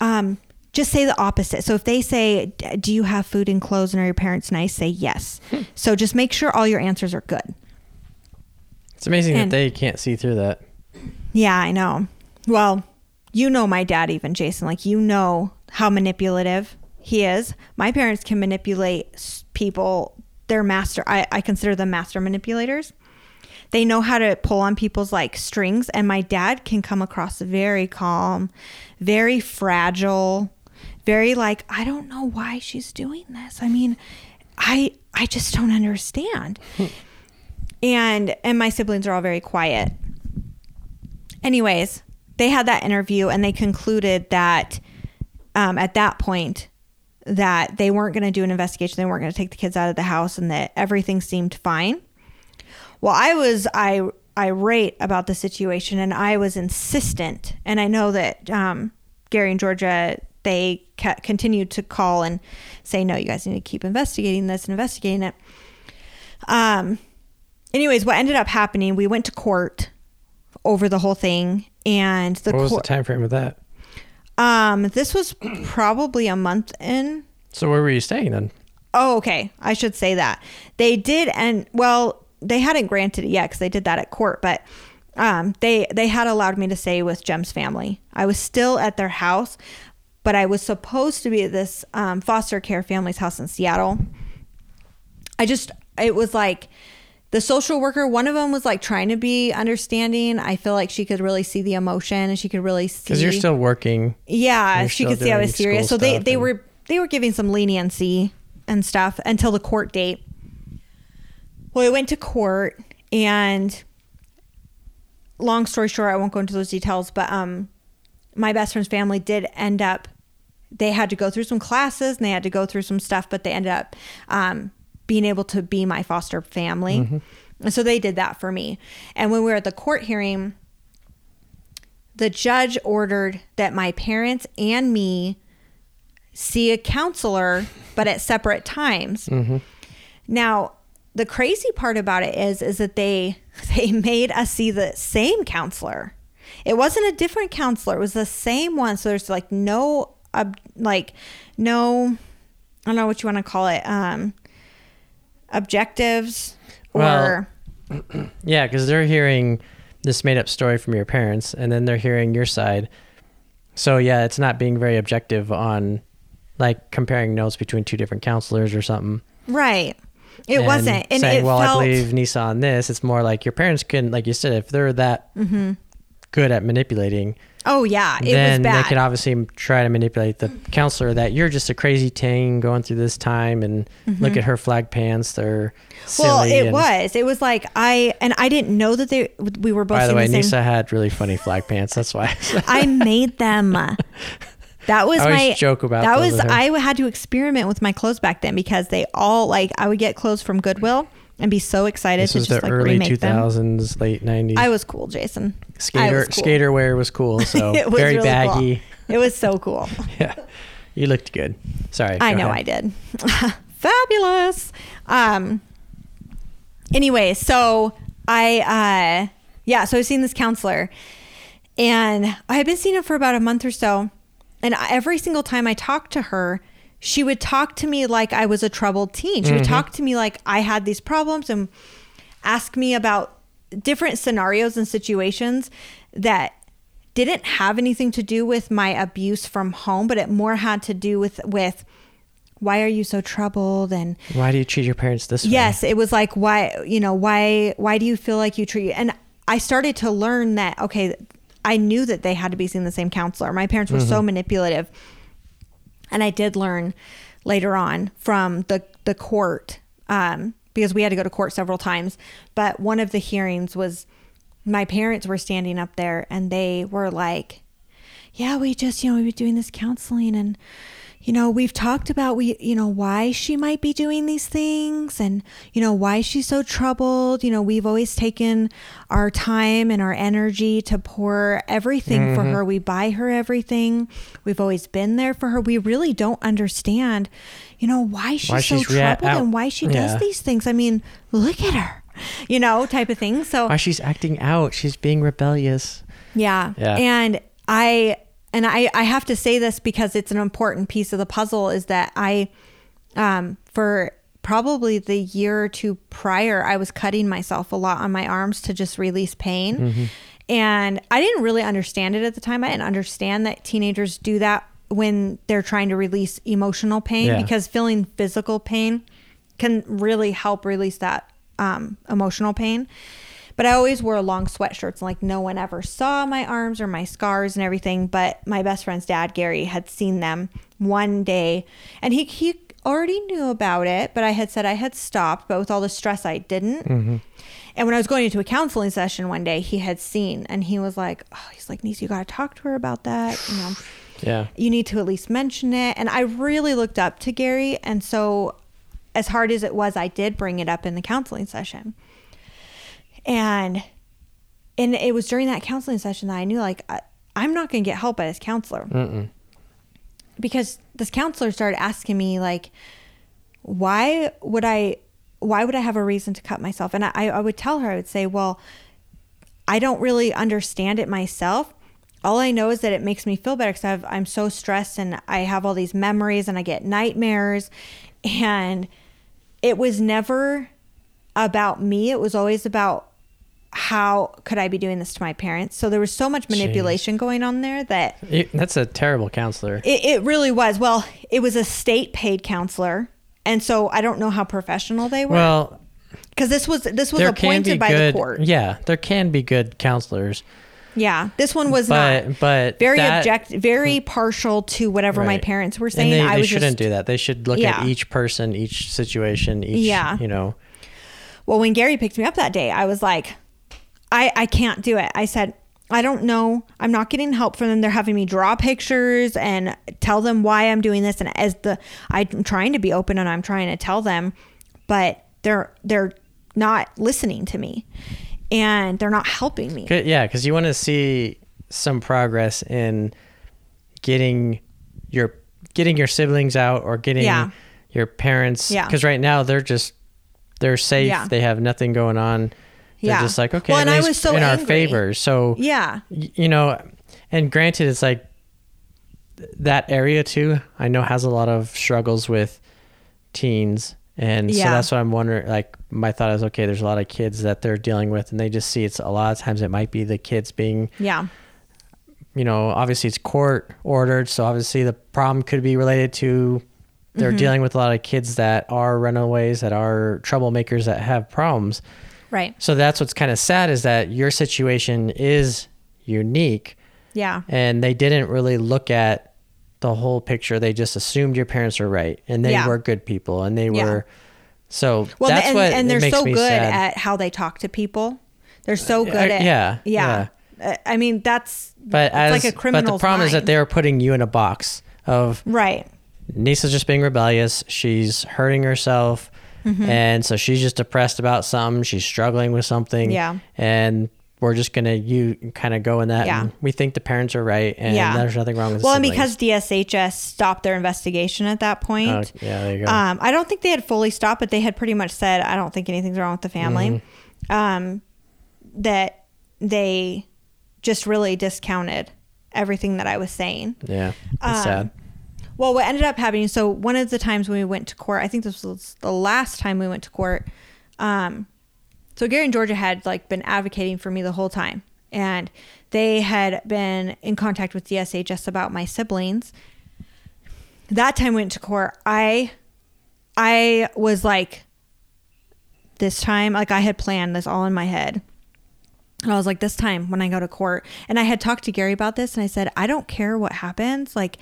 um, just say the opposite. So if they say, "Do you have food and clothes and are your parents nice?" say yes. so just make sure all your answers are good. It's amazing And- that they can't see through that. Yeah, I know. Well, you know my dad even Jason, like you know how manipulative he is. My parents can manipulate people. They're master I, I consider them master manipulators. They know how to pull on people's like strings and my dad can come across very calm, very fragile, very like I don't know why she's doing this. I mean, I I just don't understand. and and my siblings are all very quiet anyways, they had that interview and they concluded that um, at that point that they weren't going to do an investigation, they weren't going to take the kids out of the house, and that everything seemed fine. Well, I was I irate about the situation, and I was insistent. And I know that um, Gary and Georgia they ca- continued to call and say, "No, you guys need to keep investigating this and investigating it." Um. Anyways, what ended up happening? We went to court over the whole thing, and the what was the time frame of that? Um, this was probably a month in. So where were you staying then? Oh, okay. I should say that they did, and well, they hadn't granted it yet because they did that at court, but um, they they had allowed me to stay with Jem's family. I was still at their house, but I was supposed to be at this um, foster care family's house in Seattle. I just it was like the social worker one of them was like trying to be understanding. I feel like she could really see the emotion and she could really see Because you're still working. yeah she could see I was serious. so they they were they were giving some leniency and stuff until the court date. Well we went to court and long story short i won't go into those details but um my best friend's family did end up they had to go through some classes and they had to go through some stuff but they ended up um, being able to be my foster family. And so they did that for me. And when we were at the court hearing the judge ordered that my parents and me see a counselor but at separate times. Now the crazy part about it is is that they *laughs* they made us see the same counselor. It wasn't a different counselor. It was the same one. So there's like no ob- like no i don't know what you want to call it um objectives or Well, *clears throat* Yeah, because they're hearing this made up story from your parents, and then they're hearing your side. So yeah, it's not being very objective on like comparing notes between two different counselors or something. right it and wasn't and saying, it well, felt I believe Neysa on this. It's more like your parents can, like you said, if they're that Mm-hmm. good at manipulating, oh yeah it was then bad they can obviously try to manipulate the counselor that you're just a crazy teen going through this time, and look at her flag pants. They're silly. Mm-hmm. well it and- was it was like i and i didn't know that they we were both By the way, the Neysa had really funny flag pants. That's why. I *laughs* made them. *laughs* That was my joke about that was. I had to experiment with my clothes back then because they all like I would get clothes from Goodwill and be so excited This to was just the like early remake them. 2000s, late 90s. I was cool, Jason. Skater cool. skater wear was cool, *laughs* so It was very really cool. baggy. It was so cool. *laughs* Yeah, you looked good. Sorry, I know ahead. I did. *laughs* Fabulous. Um anyway, so I uh yeah, so I've seen this counselor and I had been seeing her for about a month or so. And every single time I talked to her, she would talk to me like I was a troubled teen. She would mm-hmm. talk to me like I had these problems and ask me about different scenarios and situations that didn't have anything to do with my abuse from home, but it more had to do with with why are you so troubled and Why do you treat your parents this way? yes it was like why you know why why do you feel like you treat and i started to learn that okay i knew that they had to be seeing the same counselor my parents were so mm-hmm. manipulative and i did learn later on from the the court um, because we had to go to court several times. But one of the hearings was my parents were standing up there and they were like yeah, we just, you know, we were doing this counseling and, you know, we've talked about we, you know, why she might be doing these things and, you know, why she's so troubled. You know, we've always taken our time and our energy to pour everything for mm-hmm. her. We buy her everything. We've always been there for her. We really don't understand, you know, why she's Why so she's troubled out- and why she does yeah. these things. I mean, look at her, you know, type of thing. So Why she's acting out? She's being rebellious. yeah. Yeah. And I and I I have to say this because it's an important piece of the puzzle is that I um for probably the year or two prior I was cutting myself a lot on my arms to just release pain. Mm-hmm. And I didn't really understand it at the time. I didn't understand that teenagers do that when they're trying to release emotional pain Yeah. because feeling physical pain can really help release that um, emotional pain. But I always wore long sweatshirts, and like no one ever saw my arms or my scars and everything. But my best friend's dad, Gary, had seen them one day, and he he already knew about it, but I had said I had stopped, but with all the stress, I didn't. Mm-hmm. And when I was going into a counseling session one day, he had seen and he was like, oh, he's like, Niece, you got to talk to her about that. You know, Yeah. you need to at least mention it. And I really looked up to Gary. And so, as hard as it was, I did bring it up in the counseling session. And and it was during that counseling session that I knew like I, I'm not going to get help by this counselor. Mm-mm. because this counselor started asking me like why would i why would i have a reason to cut myself? And i, I would tell her i would say well i don't really understand it myself. All i know is that it makes me feel better because i'm so stressed and i have all these memories and i get nightmares. And it was never about me. It was always about how could i be doing this to my parents so there was so much manipulation going on there that You- That's a terrible counselor. it, it really was. Well, it was a state paid counselor. And so I don't know how professional they were. Well, Because this was this was there can be appointed by good. the court. Yeah, there can be good counselors, Yeah. This one was but not but very that- object very hmm. partial to whatever my parents were And saying. they, I they was shouldn't just, do that. They should look Yeah. at each person, each situation, each Yeah. you know. Well, when Gary picked me up that day, I was like, I, I can't do it. I said, I don't know. I'm not getting help from them. They're having me draw pictures and tell them why I'm doing this. And as the I'm trying to be open and I'm trying to tell them, but they're they're not listening to me, and they're not helping me. 'Cause- Yeah, because you want to see some progress in getting your getting your siblings out or getting Yeah. your parents. Yeah. Because right now they're just they're safe. Yeah. They have nothing going on. They're Yeah. just like okay, Well, and I was so in our favor. So Yeah, you know, and granted, it's like that area too. I know has a lot of struggles with teens, and so that's what I'm wondering. Like my thought is, okay, there's a lot of kids that they're dealing with, and they just see it's a lot of times it might be the kids being, yeah, you know, obviously it's court ordered, so obviously the problem could be related to they're Mm-hmm. dealing with a lot of kids that are runaways, that are troublemakers, that have problems. Right. So that's what's kind of sad is that your situation is unique Yeah, and they didn't really look at the whole picture. They just assumed your parents were right and they Yeah. were good people and they Yeah. were so well, that's and, what and they're so good sad. at how they talk to people. They're so good Uh, at yeah, yeah. Uh, I mean, that's but as like a criminal. but the problem is that they were putting you in a box of right. Neysa's just being rebellious. She's hurting herself. Mm-hmm. And so she's just depressed about something. She's struggling with something. Yeah. And we're just going to you kind of go in that. Yeah. And we think the parents are right. And Yeah. there's nothing wrong with Well, and because DSHS stopped their investigation at that point, Oh, yeah, there you go. um, I don't think they had fully stopped, but they had pretty much said, "I don't think anything's wrong with the family." Mm-hmm. Um, that they just really discounted everything that I was saying. yeah. It's um, sad. Well, what ended up happening, so one of the times when we went to court, I think this was the last time we went to court. Um, so Gary and Georgia had like been advocating for me the whole time, and they had been in contact with DSHS about my siblings. That time went to court, I, I was like, this time, like I had planned this all in my head. And I was like, this time when I go to court, and I had talked to Gary about this, and I said, I don't care what happens. Like,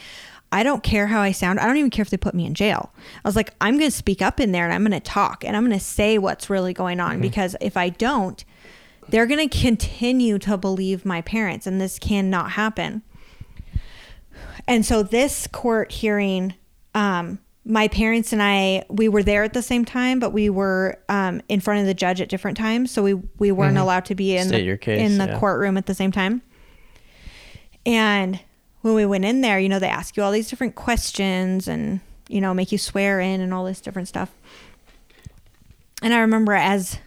I don't care how I sound. I don't even care if they put me in jail. I was like, I'm going to speak up in there and I'm going to talk and I'm going to say what's really going on because if I don't, they're going to continue to believe my parents, and this cannot happen. And so, this court hearing, um, my parents and I, we were there at the same time, but we were um, in front of the judge at different times, so we we weren't allowed to be in State the your case, in the yeah. courtroom at the same time. And when we went in there, you know, they ask you all these different questions and you know make you swear in and all this different stuff. And I remember as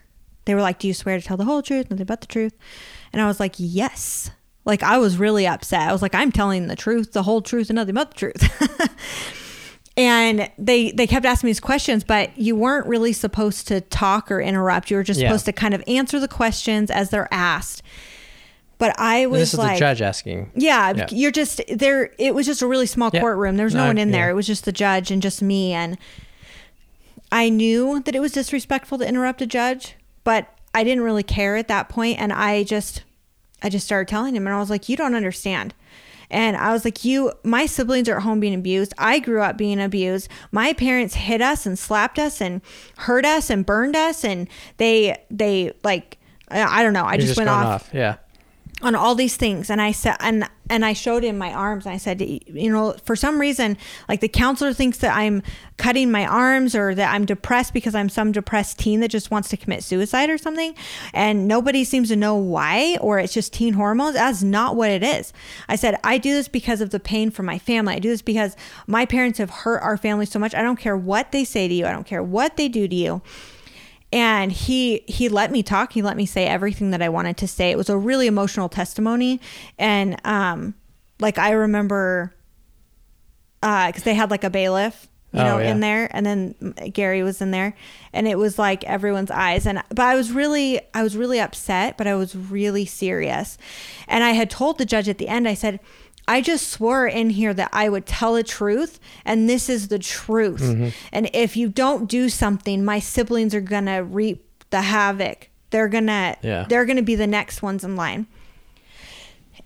they were like, "Do you swear to tell the whole truth, nothing but the truth?" And I was like, "Yes." Like I was really upset. I was like, "I'm telling the truth, the whole truth, and nothing but the truth." *laughs* and they they kept asking me these questions, but you weren't really supposed to talk or interrupt. You were just Yeah. supposed to kind of answer the questions as they're asked. But I was this is like, the judge asking. yeah, Yeah. you're just there. It was just a really small Yeah. courtroom. There was no No, one in there. yeah. It was just the judge and just me. And I knew that it was disrespectful to interrupt a judge, but I didn't really care at that point. And I just, I just started telling him, and I was like, "You don't understand." And I was like, You, my siblings are at home being abused. I grew up being abused. My parents hit us and slapped us and hurt us and burned us. And they, they like, I don't know. I You're just, went going off Yeah. On all these things. And i said and and i showed him my arms. And i said you know for some reason like the counselor thinks that i'm cutting my arms or that i'm depressed because i'm some depressed teen that just wants to commit suicide or something. And nobody seems to know why or it's just teen hormones. That's not what it is. I said i do this because of the pain for my family. I do this because my parents have hurt our family so much. I don't care what they say to you. I don't care what they do to you and he he let me talk. He let me say everything that i wanted to say. It was a really emotional testimony. And um like i remember uh because they had like a bailiff you Oh, know yeah. in there. And then gary was in there. And it was like everyone's eyes. And but i was really i was really upset but i was really serious. And i had told the judge at the end i said I just swore in here that I would tell the truth, and this is the truth. Mm-hmm. And if you don't do something, my siblings are gonna reap the havoc. They're gonna, Yeah. they're gonna be the next ones in line.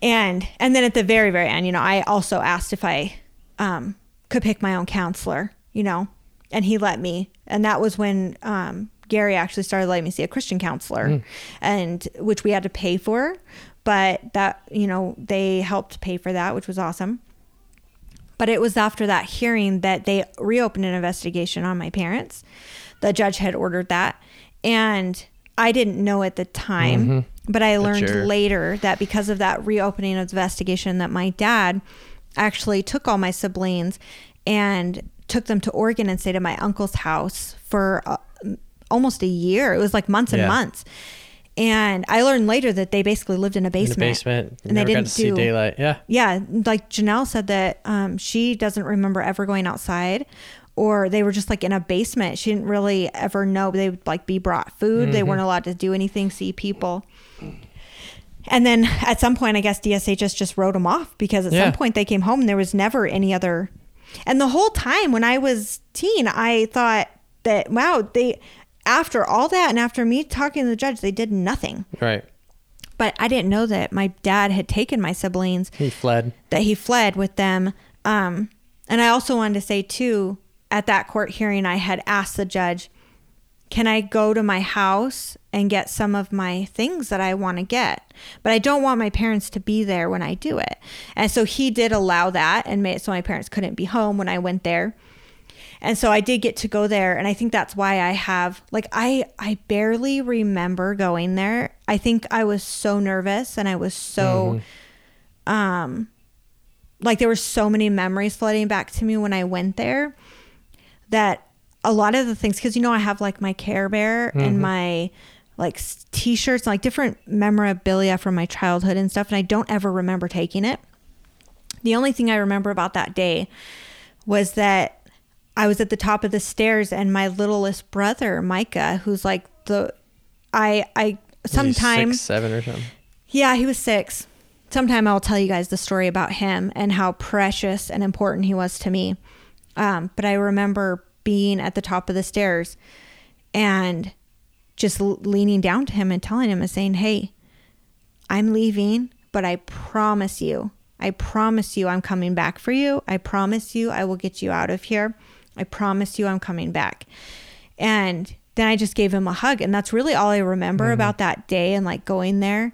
And and then at the very very end, you know, I also asked if I um, could pick my own counselor, you know, and he let me. And that was when um, Gary actually started letting me see a Christian counselor, and which we had to pay for, but that you know they helped pay for that, which was awesome. But it was after that hearing that they reopened an investigation on my parents. The judge had ordered that. And I didn't know at the time, but I learned sure. later that because of that reopening of the investigation that my dad actually took all my siblings and took them to Oregon and stayed at my uncle's house for uh, almost a year. It was like months and Yeah. months. And I learned later that they basically lived in a basement. In the basement. And they didn't to see do daylight. Yeah. yeah, like Janelle said that um, she doesn't remember ever going outside, or they were just like in a basement. She didn't really ever know. They would like be brought food. They Mm-hmm. weren't allowed to do anything, see people. And then at some point, I guess DSHS just wrote them off because at Yeah. some point they came home and there was never any other. And the whole time when I was teen, I thought that wow, they after all that and after me talking to the judge, they did nothing. Right. But I didn't know that my dad had taken my siblings He fled. that he fled with them. Um, and I also wanted to say too, at that court hearing, I had asked the judge, "Can I go to my house and get some of my things that I want to get?" But I don't want my parents to be there when I do it. And so he did allow that and made it so my parents couldn't be home when I went there. And so I did get to go there and I think that's why I have like I I barely remember going there. I think I was so nervous and I was so um like there were so many memories flooding back to me when I went there that a lot of the things cuz you know I have like my Care Bear and my like t-shirts and like different memorabilia from my childhood and stuff and I don't ever remember taking it. The only thing I remember about that day was that I was at the top of the stairs and my littlest brother, Micah, who's like the I I sometime Six, seven or something. yeah, he was six. Sometime I'll tell you guys the story about him and how precious and important he was to me. Um, but I remember being at the top of the stairs and just leaning down to him and telling him and saying, Hey, I'm leaving, but I promise you, I promise you I'm coming back for you. I promise you I will get you out of here. I promise you I'm coming back. And then I just gave him a hug. And that's really all I remember about that day and like going there.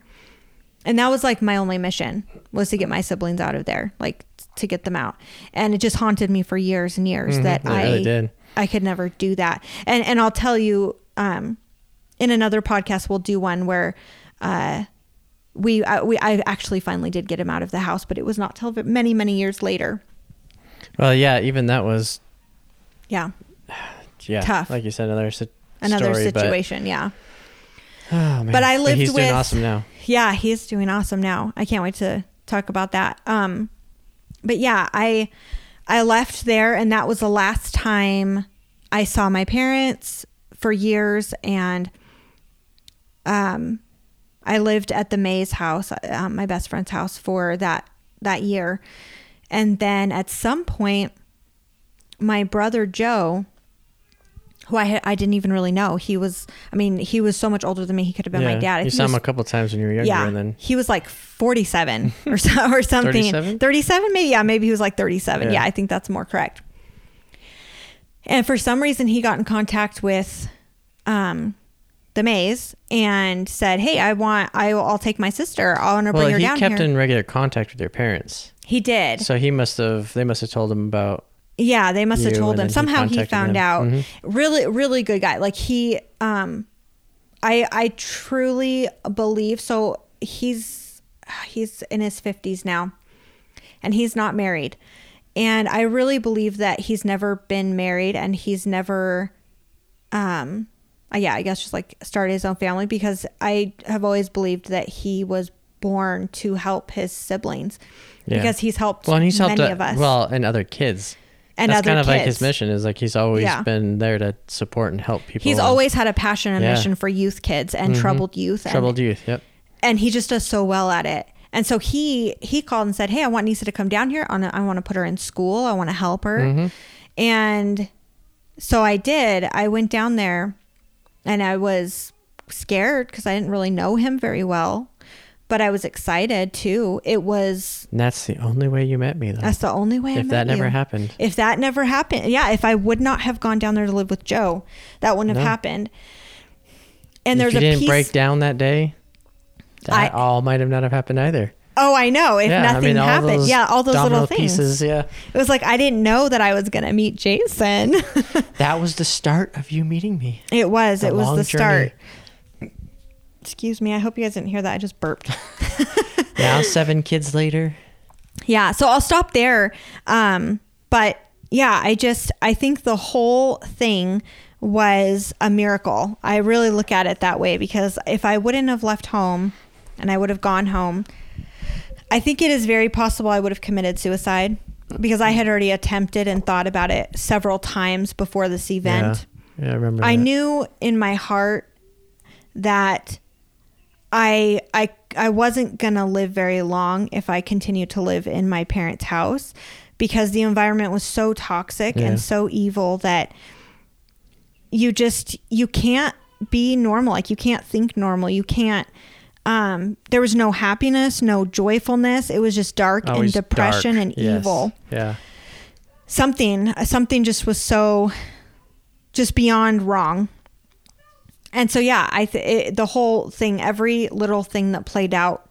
And that was like my only mission was to get my siblings out of there, like to get them out. And it just haunted me for years and years Mhm, that I really did. I could never do that. And and I'll tell you, um, in another podcast we'll do one where, uh, we I, we I actually finally did get him out of the house, but it was not till many many years later. Well, yeah, even that was Yeah, *sighs* yeah, Tough. Like you said, another si- another story, but- situation. yeah, *sighs* oh, man. But I lived he's doing with- awesome now. yeah, he's doing awesome now. I can't wait to talk about that. Um, but yeah, I I left there, and that was the last time I saw my parents for years, and um, I lived at the Mays house, um, my best friend's house, for that that year, and then at some point, my brother Joe who I, I didn't even really know. He was, I mean, he was so much older than me. He could have been my dad. You saw he him a couple times when you were younger, yeah, and then he was like 47 *laughs* or, so, or something. 37? 37 maybe. Yeah, maybe he was like 37. Yeah. Yeah. I think that's more correct. And for some reason, he got in contact with um, the Mays and said, "Hey, I want, I, will, I'll take my sister. I want to well, bring her he down kept in regular contact with their parents, he did. so he must have. They must have told him about. Yeah, they must have told him. then he Somehow he found them. out. Mhm. Really, really good guy. Like he, um, I, I truly believe. So he's, he's in his fifties now, and he's not married. And I really believe that he's never been married, and he's never, um, uh, yeah, I guess just like started his own family because I have always believed that he was born to help his siblings Yeah. because he's helped Well, and he's helped many uh, of us. well, and other kids. And That's other kind of like his mission is like he's always Yeah. been there to support and help people. He's and always had a passion and Yeah. mission for youth kids and Mhm. troubled youth. And, troubled youth. Yep. and he just does so well at it. And so he he called and said, "Hey, I want Neysa to come down here. I wanna- I want to put her in school. I want to help her." Mhm. And so I did. I went down there, and I was scared because I didn't really know him very well, but I was excited too. It was And that's the only way you met me, though. that's the only way. I if that never you. happened, If that never happened, yeah, if I would not have gone down there to live with Joe, that wouldn't have happened. And if there's you a didn't piece. break down that day, I- that all might have not have happened either. Oh, I know. If yeah, nothing I mean, happened, yeah, all those little things. pieces. Yeah, It was like I didn't know that I was gonna meet Jason. *laughs* that was the start of you meeting me. it was. The it was the journey. start. Excuse me. I hope you guys didn't hear that. I just burped. *laughs* Now, seven kids later, yeah. So I'll stop there. Um, but yeah, I just I think the whole thing was a miracle. I really look at it that way because if I wouldn't have left home and I would have gone home, I think it is very possible I would have committed suicide because I had already attempted and thought about it several times before this event. yeah, yeah I remember. I that. knew in my heart that I I I wasn't going to live very long if I continued to live in my parents' house because the environment was so toxic Yeah. and so evil that you just you can't be normal like you can't think normal you can't um there was no happiness no joyfulness it was just dark Always and depression dark. and Yes. evil Yeah, something something just was so just beyond wrong and so yeah i th- it, the whole thing every little thing that played out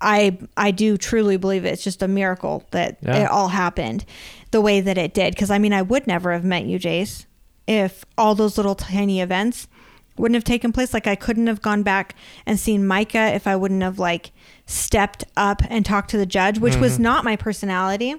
i i do truly believe it's just a miracle that Yeah. it all happened the way that it did because i mean i would never have met you jace if all those little tiny events wouldn't have taken place like i couldn't have gone back and seen micah if i wouldn't have like stepped up and talked to the judge which Mm-hmm. was not my personality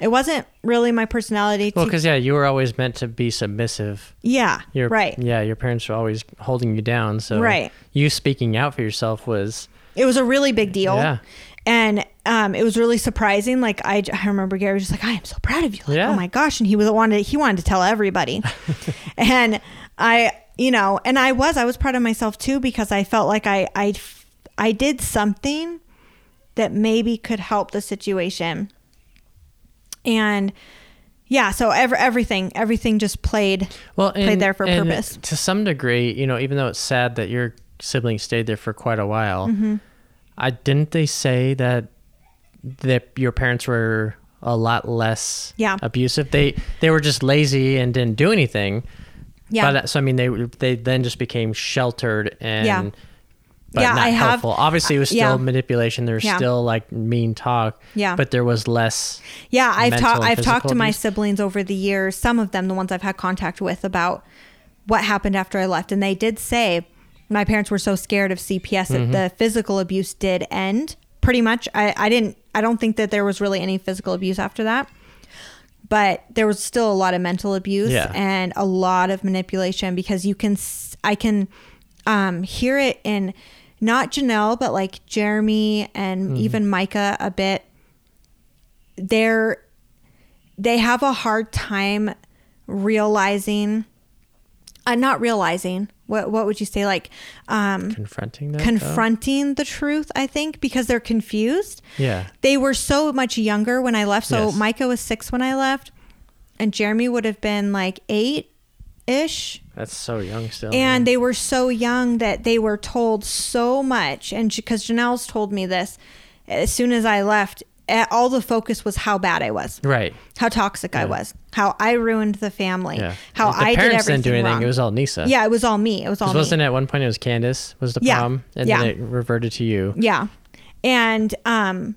it wasn't really my personality to well, because yeah, you were always meant to be submissive. yeah Your, right Yeah, your parents were always holding you down. So Right. you speaking out for yourself was it was a really big deal Yeah. and um, it was really surprising like I, I remember gary was just like i am so proud of you like Yeah. oh my gosh and he was wanted he wanted to tell everybody *laughs* and i you know and i was i was proud of myself too because i felt like i i i did something that maybe could help the situation and yeah so ever everything everything just played well Played there for and purpose. To some degree, you know, even though it's sad that your siblings stayed there for quite a while, Mm-hmm. I didn't they say that that your parents were a lot less Yeah. abusive. They they were just lazy and didn't do anything. yeah But so I mean they they then just became sheltered and Yeah. But Yeah, not I have- helpful. Obviously it was still yeah. manipulation. There was Yeah. still like mean talk. Yeah. But there was less Yeah, I've talked. I've talked to my siblings over the years. Some of them, the ones I've had contact with, about what happened after I left, and they did say my parents were so scared of CPS Mm-hmm. that the physical abuse did end. Pretty much, I, I didn't. I don't think that there was really any physical abuse after that, but there was still a lot of mental abuse Yeah. and a lot of manipulation because you can. I can um, hear it in not Janelle, but like Jeremy and even Micah a bit they're they have a hard time realizing uh, not realizing what what would you say like um confronting that. though. confronting the truth i think because they're confused Yeah. they were so much younger when i left so Yes. micah was six when i left and jeremy would have been like eight ish. That's so young still. And yeah. they were so young that they were told so much. And because Janelle's told me this, as soon as I left, all the focus was how bad I was, right. how toxic I was, how I ruined the family, Yeah. how the I did everything didn't do anything. wrong. It was all Neysa. yeah, it was all me. It was all wasn't at one point it was Candace was the Yeah. prom, and Yeah. then it reverted to you. Yeah. And um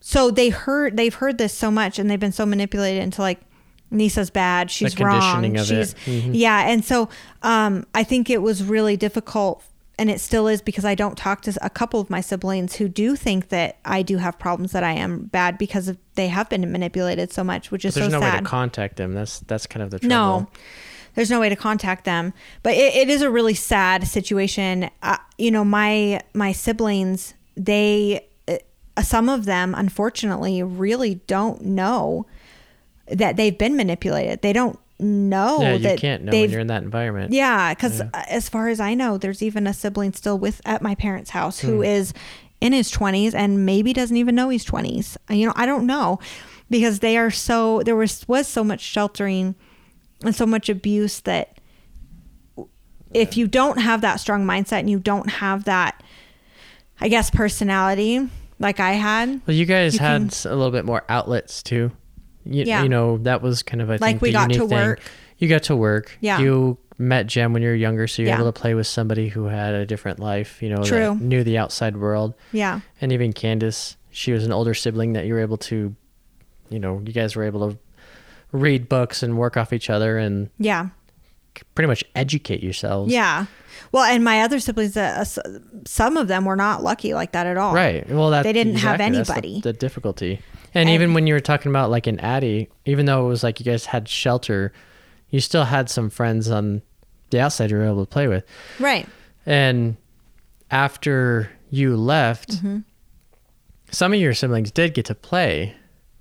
so they heard they've heard this so much and they've been so manipulated into like Neysa's bad, she's wrong. conditioning of it. She's Mhm. yeah, and so um I think it was really difficult and it still is because I don't talk to a couple of my siblings who do think that I do have problems that I am bad because of they have been manipulated so much, which is There's so no way sad. to contact them. That's that's kind of the trouble. No, there's no way to contact them. But it, it is a really sad situation. Uh, you know, my my siblings, they, uh, some of them, unfortunately, really don't know that they've been manipulated. They don't know Yeah, you that can't know when you're in that environment. yeah, because Yeah. as far as I know, there's even a sibling still with at my parents' house who Hmm. is in his 20s and maybe doesn't even know he's 20s. You know, I don't know because they are so there was was so much sheltering and so much abuse that if you don't have that strong mindset and you don't have that I guess personality like I had, Well, you guys You had can- a little bit more outlets too. You, Yeah. you know that was kind of I Like think we the got to thing. work. You got to work. Yeah. You met Jem when you were younger, so you're Yeah. able to play with somebody who had a different life. You know, True. that knew the outside world. yeah. And even Candace, she was an older sibling that you were able to, you know, you guys were able to read books and work off each other and Yeah. pretty much educate yourselves. Yeah. Well, and my other siblings, uh, some of them were not lucky like that at all. Right. Well, that They didn't have exactly, that's the- anybody. The, difficulty, and, And- even when you were talking about like in Addie, even though it was like you guys had shelter, you still had some friends on the outside you were able to play with. Right. And after you left, Mm-hmm. some of your siblings did get to play.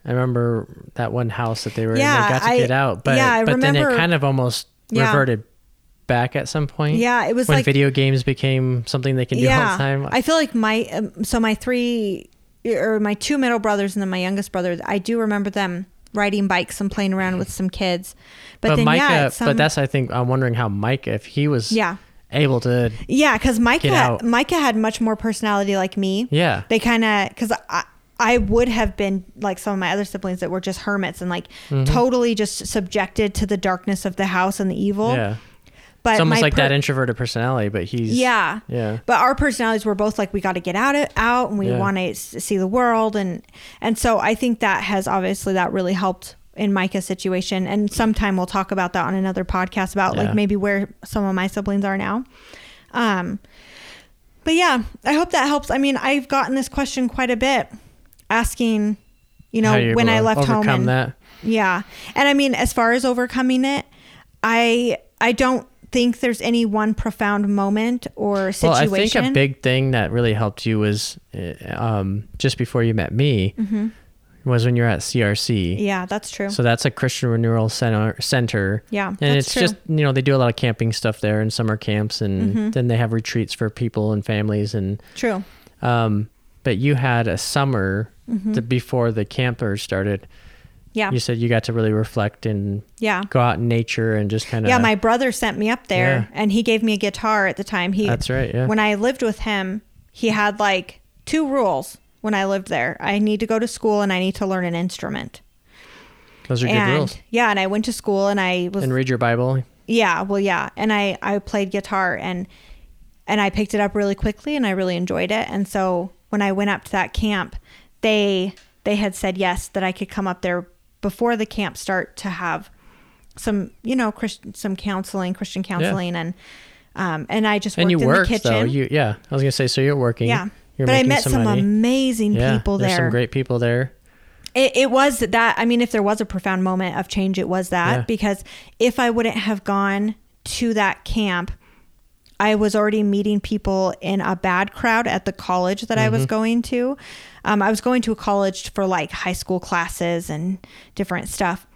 I remember that one house that they were Yeah, in. They got to I- get out, but yeah, I but then it kind of almost Yeah. reverted back at some point. Yeah, it was when like video games became something they can do all the time. I feel like my um, so my three or my two middle brothers and then my youngest brother. I do remember them riding bikes and playing around with some kids. But, but, then Micah, yeah, some, but that's I think I'm wondering how Micah, if he was yeah, able to, yeah, because Micah. Micah had much more personality like me. yeah, They kind of because I. I would have been like some of my other siblings that were just hermits and like Mm-hmm. totally just subjected to the darkness of the house and the evil. yeah. But It's almost like per- that introverted personality, but he's Yeah. yeah, But our personalities were both like we got to get out it out and we Yeah. want to see the world and and so I think that has obviously that really helped in Micah's situation and sometime we'll talk about that on another podcast about Yeah. like maybe where some of my siblings are now. Um but yeah, I hope that helps. I mean, I've gotten this question quite a bit asking you know you're when I left home and that. yeah. And I mean, as far as overcoming it, I I don't think there's any one profound moment or situation? Well. I think a big thing that really helped you was uh, um, just before you met me was when you're at CRC. Mm-hmm. yeah, that's true. So that's a Christian renewal center. Center. yeah, And it's true. just you know they do a lot of camping stuff there and summer camps and Mm-hmm. then they have retreats for people and families and true. um, but you had a summer Mm-hmm. before the campers started. Yeah, You said you got to really reflect and yeah. go out in nature and just kind of Yeah, my brother sent me up there Yeah. and he gave me a guitar at the time. He That's right. Yeah. when I lived with him, he had like two rules when I lived there. I need to go to school and I need to learn an instrument. Those are good rules. yeah, and I went to school and I was And read your Bible. Yeah, well, yeah, and I I played guitar and and I picked it up really quickly and I really enjoyed it. And so when I went up to that camp, they they had said yes that I could come up there before the camp start to have some you know Christian some counseling, Christian counseling, and um and I just worked And you in worked the kitchen. though. You yeah. I was gonna say so you're working. yeah, You're but I met some, money. amazing yeah, people There's there. some great people there. It, it was that. I mean, if there was a profound moment of change, it was that Yeah. because if I wouldn't have gone to that camp, I was already meeting people in a bad crowd at the college that I was Mm-hmm. going to. Um, I was going to a college for like high school classes and different stuff.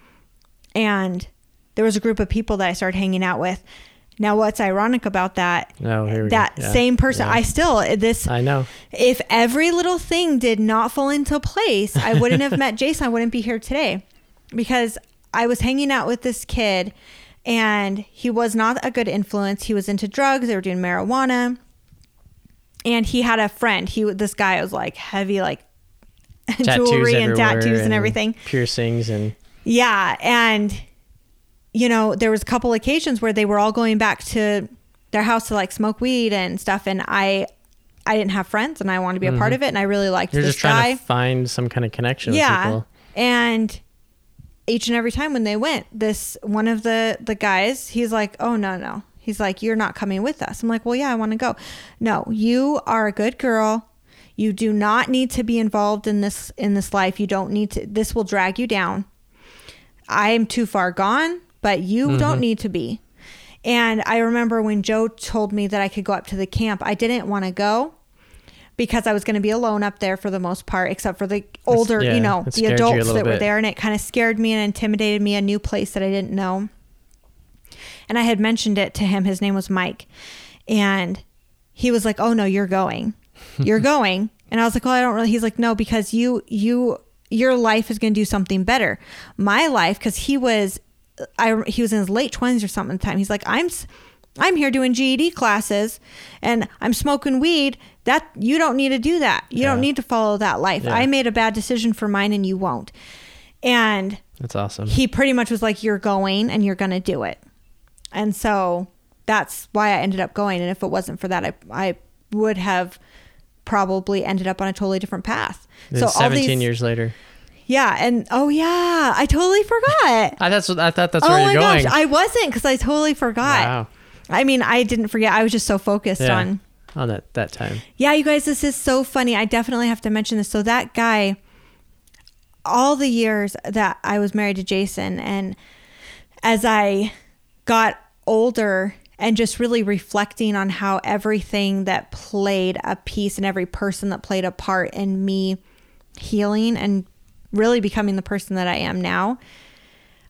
And there was a group of people that I started hanging out with. Now, what's ironic about that? No, here we that go. Yeah. same person, Yeah. I still this I know. if every little thing did not fall into place, I wouldn't have *laughs* met Jason. I wouldn't be here today because I was hanging out with this kid and he was not a good influence. He was into drugs. They were doing marijuana, and he had a friend. He this guy was like heavy, like *laughs* jewelry and tattoos and everything. Piercings and Yeah, and you know, there was a couple occasions where they were all going back to their house to like smoke weed and stuff and I I didn't have friends and I wanted to be a part of it and I really liked Mm-hmm. you're this just trying guy. to find some kind of connection with Yeah. people. And each and every time when they went, this one of the the guys, he's like, "Oh no, no." He's like, "You're not coming with us." I'm like, "Well, yeah, I want to go." No, you are a good girl. You do not need to be involved in this in this life. You don't need to. This will drag you down. I'm too far gone, but you mm-hmm. don't need to be. And I remember when Joe told me that I could go up to the camp, I didn't want to go because I was going to be alone up there for the most part, except for the older, yeah, you know, the scared you a adults that were there. And it kind of scared me and intimidated me, a new place that I didn't know. And I had mentioned it to him. His name was Mike. And he was like, Oh no, you're going. You're *laughs* going. And I was like, Well, I don't really he's like, No, because you you your life is gonna do something better. My life, because he was I he was in his late twenties or something at the time. He's like, I'm I'm here doing GED classes and I'm smoking weed. That you don't need to do that. You don't need to follow that life. Yeah. I made a bad decision for mine and you won't. And That's awesome. he pretty much was like, You're going and you're going to do it. And so that's why I ended up going. And if it wasn't for that, I, I would have probably ended up on a totally different path. So all 17 these, years later. yeah. And oh, yeah, I totally forgot. *laughs* I, that's what, I thought that's oh where you're going. gosh, I wasn't because I totally forgot. Wow. I mean, I didn't forget. I was just so focused Yeah. on On that, that time. yeah, you guys, this is so funny. I definitely have to mention this. So that guy, all the years that I was married to Jason, and as I got older and just really reflecting on how everything that played a piece and every person that played a part in me healing and really becoming the person that I am now,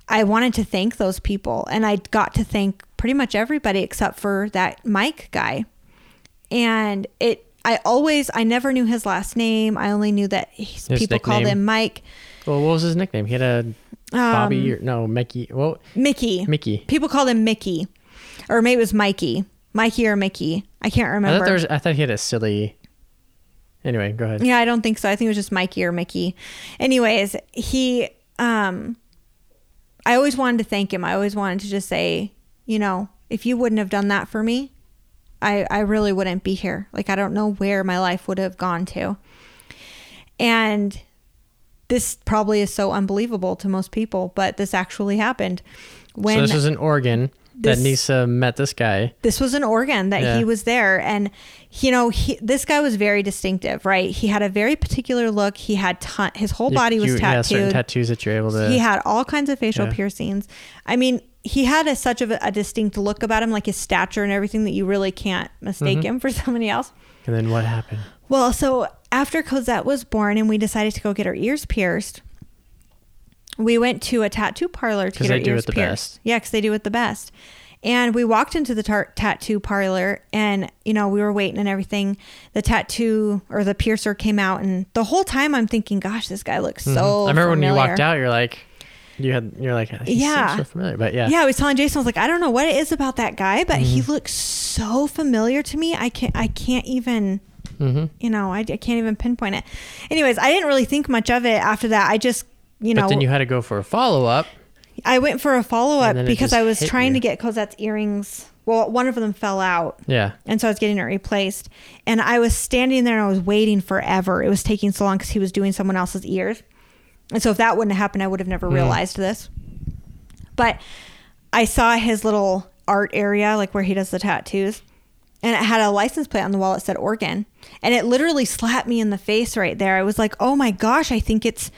I wanted to thank those people. And I got to thank pretty much everybody except for that Mike guy and it i always i never knew his last name i only knew that he's, His people called him mike Well, what was his nickname? He had a Bobby Um, or no Mickey. Well, mickey Mickey. people called him mickey or maybe it was mikey mikey or mickey i can't I remember thought there was. I thought he had a silly. Anyway, go ahead. yeah i don't think so i think it was just mikey or mickey anyways he um i always wanted to thank him i always wanted to just say you know if you wouldn't have done that for me i i really wouldn't be here like i don't know where my life would have gone to and this probably is so unbelievable to most people but this actually happened when so this was in Oregon This- that Neysa met this guy. this was in Oregon that Yeah. he was there and you know he, this guy was very distinctive right he had a very particular look he had ton, his whole You- body was you, Yeah, certain tattooed tattoos that you're able to. he had all kinds of facial Yeah. piercings i mean he had a, such of a, a distinct look about him like his stature and everything that you really can't mistake Mm-hmm. him for *laughs* somebody else and then what happened? well so after cosette was born and we decided to go get her ears pierced we went to a tattoo parlor to get do ears it the pierced best. yeah because they do it the best and we walked into the tar- tattoo parlor and you know we were waiting and everything the tattoo or the piercer came out and the whole time i'm thinking gosh this guy looks so Mhm. I remember when you walked out, you're like, you had, you're like, he Yeah. so familiar, but yeah, Yeah, I was telling Jason, I was like, I don't know what it is about that guy, but he Mm-hmm. looks so familiar to me. I can't, I can't even, hmm you know, I, I can't even pinpoint it. Anyways, I didn't really think much of it after that. I just, you know, but then you had to go for a follow up. I went for a follow up And then it because I was trying you. to get Cosette's earrings. Well, one of them fell out. Yeah, And so I was getting it replaced. And I was standing there and I was waiting forever. It was taking so long because he was doing someone else's ears. And so if that wouldn't have happened, I would have never Hmm. realized this. But I saw his little art area, like where he does the tattoos. And it had a license plate on the wall that said Oregon. And it literally slapped me in the face right there. I was like, oh my gosh, I think it's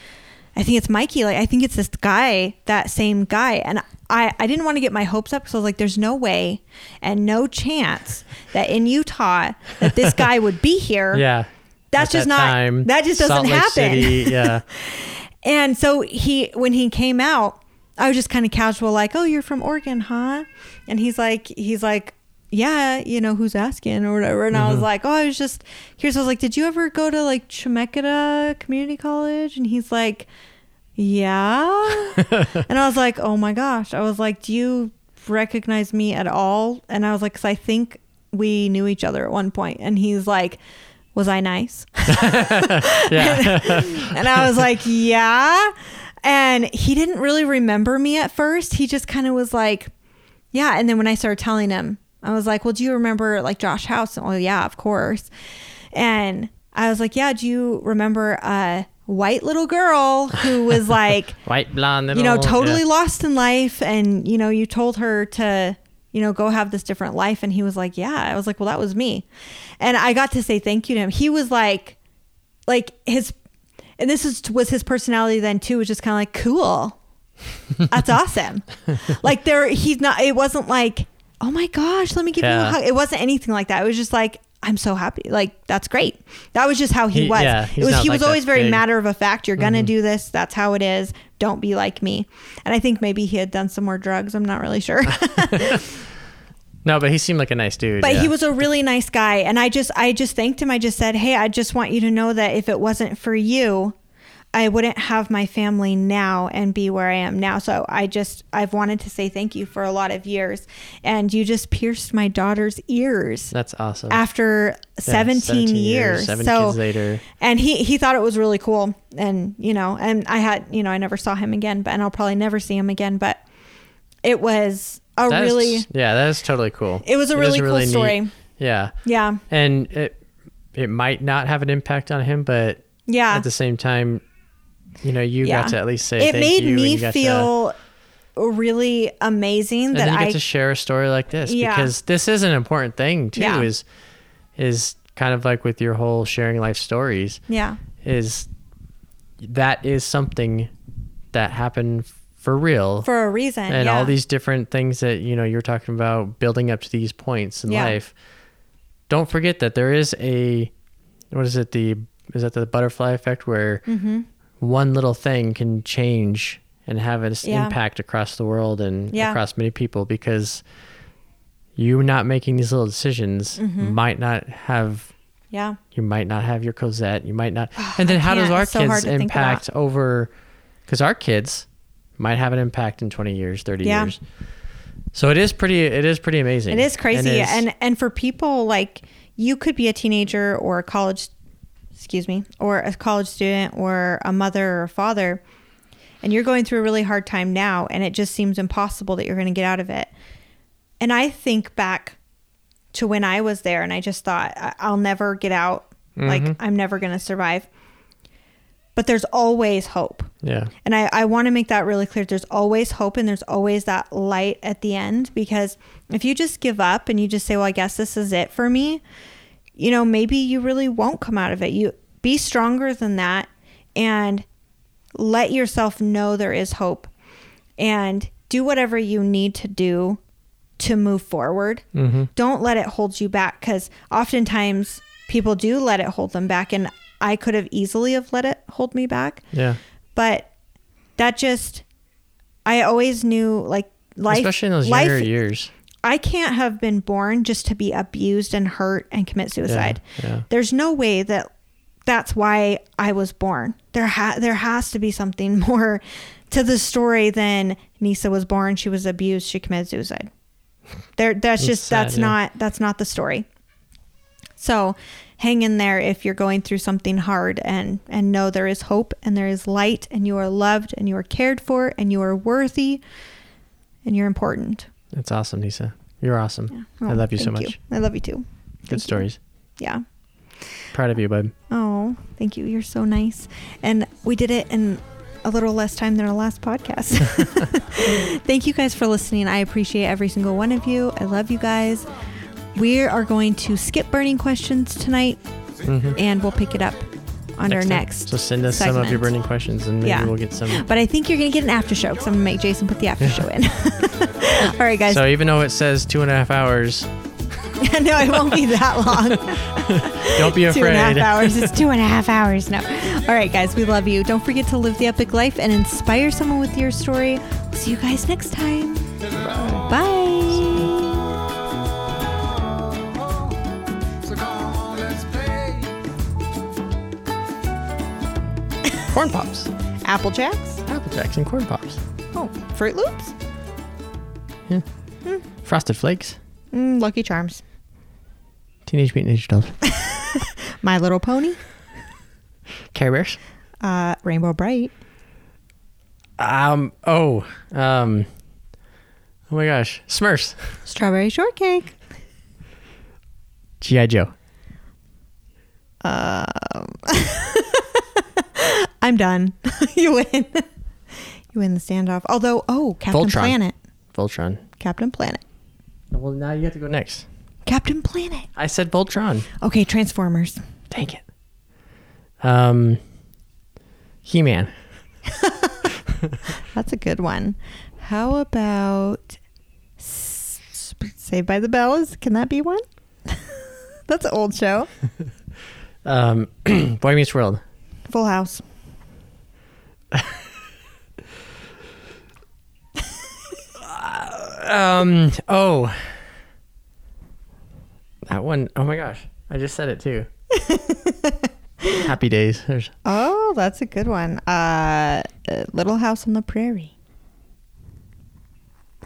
I think it's Mikey. Like I think it's this guy, that same guy. And I, I didn't want to get my hopes up because I was like, there's no way and no chance that in Utah that this *laughs* guy would be here. yeah. That's At just that not time, that just doesn't happen. City, yeah, *laughs* And so he when he came out, I was just kind of casual, like, "Oh, you're from Oregon, huh?" And he's like, he's like, "Yeah, you know who's asking or whatever." And I Mm-hmm. was like, "Oh, I was just here's." I was like, "Did you ever go to like Chemeketa Community College?" And he's like, "Yeah." *laughs* and I was like, "Oh my gosh!" I was like, "Do you recognize me at all?" And I was like, "Cause I think we knew each other at one point." And he's like, "Was I nice?" *laughs* Yeah. and I was like, "Yeah." And he didn't really remember me at first. He just kind of was like, "Yeah." And then when I started telling him, I was like, "Well, do you remember like Josh House?" Oh, yeah, of course. And I was like, "Yeah, do you remember a white little girl who was like, *laughs* White blonde. you know, totally yeah. lost in life and you know, you told her to, you know, go have this different life. And he was like, "Yeah." I was like, "Well, that was me." And I got to say thank you to him. He was like like his and this is was his personality then too was just kind of like cool. *laughs* That's awesome. Like there he's not it wasn't like oh my gosh let me give you a hug. It wasn't anything like that. It was just like i'm so happy. Like that's great. That was just how he, He- was. yeah, it was he like was always very big. Mm-hmm. matter of a fact. You're gonna do this. That's how it is. Don't be like me. And i think maybe he had done some more drugs. I'm not really sure *laughs* *laughs* No, but he seemed like a nice dude. but yeah. he was a really nice guy and i just i just thanked him i just said hey i just want you to know that if it wasn't for you i wouldn't have my family now and be where i am now so i just i've wanted to say thank you for a lot of years and you just pierced my daughter's ears That's awesome. after Yeah, 17, years, Seven so kids later. and he he thought it was really cool and you know and i had you know i never saw him again but and i'll probably never see him again but it was a That's- really yeah, that is totally cool. it was a is really cool neat- story Yeah, yeah and it it might not have an impact on him, but yeah at the same time, you know, you Yeah. got to at least say it made me got to- feel really amazing that you get I to share a story like this Yeah. because this is an important thing too. Yeah. Is is kind of like with your whole sharing life stories yeah is that is something that happened for real for a reason and yeah. all these different things that you know you're talking about building up to these points in Yeah. life don't forget that there is a what is it the is that the butterfly effect where mm-hmm. one little thing can change and have an Yeah. impact across the world and across many people because you not making these little decisions Mhm. might not have yeah you might not have your Cosette. You might not. *sighs* And then how does our so kids impact over? Because our kids might have an impact in twenty years, thirty Yeah. years. So it is pretty. It is pretty amazing. it is crazy and and for people like you could be a teenager or a college excuse me or a college student or a mother or a father and you're going through a really hard time now and it just seems impossible that you're going to get out of it and i think back to when i was there and i just thought "I- i'll never get out like Mhm. i'm never going to survive but there's always hope yeah, And I, I want to make that really clear. There's always hope and there's always that light at the end because if you just give up and you just say, well, I guess this is it for me, you know, maybe you really won't come out of it. You be stronger than that and let yourself know there is hope and do whatever you need to do to move forward. hmm Don't let it hold you back because oftentimes people do let it hold them back. And I could have easily have let it hold me back yeah. but that just i always knew like life Especially in those life younger years. i can't have been born just to be abused and hurt and commit suicide Yeah. there's no way that that's why i was born there ha- there has to be something *laughs* more to the story than Neysa was born she was abused she committed suicide there that's just sad, that's yeah. not that's not the story so hang in there if you're going through something hard and and know there is hope and there is light and you are loved and you are cared for and you are worthy and you're important. It's awesome, Neysa. You're awesome. Oh, I love you so much. I love you too. Good Thank you. stories. Yeah. Proud of you, bud. Oh, thank you. You're so nice. And we did it in a little less time than our last podcast. *laughs* *laughs* thank you guys for listening. I appreciate every single one of you. I love you guys. We are going to skip burning questions tonight hmm and we'll pick it up on our time. next. So send us some of your burning questions, and maybe Yeah. we'll get some. But I think you're going to get an after show because I'm going to make Jason put the after show in. *laughs* All right, guys. So even though it says two and a half hours, *laughs* no, it won't be that long. *laughs* don't be two and a half afraid. hours. It's two and a half hours. No. All right, guys. We love you. Don't forget to live the Epik life and inspire someone with your story. See you guys next time. Bye. So Corn pops, Apple Jacks. Apple Jacks, and corn pops. Oh, Froot Loops. Yeah. Frosted Flakes. Mm, Lucky Charms. Teenage Mutant Ninja Turtles. *laughs* My Little Pony. Care Bears. Uh, Rainbow Brite. Um. Oh. Um. Oh my gosh. Smurfs. Strawberry Shortcake. GI Joe. *laughs* I'm done. *laughs* you win. *laughs* you win the standoff. Although, oh, Captain Voltron. Planet. Voltron. Captain Planet. Well, now you have to go next. Captain Planet. I said Voltron. Okay, Transformers. Dang it. Um. He Man. *laughs* That's a good one. How about S- Saved by the Bells? Can that be one? That's an old show. Um. *clears throat* Boy Meets World. Full House. Um. Oh. That one oh my gosh. I just said it too. *laughs* Happy Days. There's Oh, that's a good one. Uh, uh, Little House on the Prairie.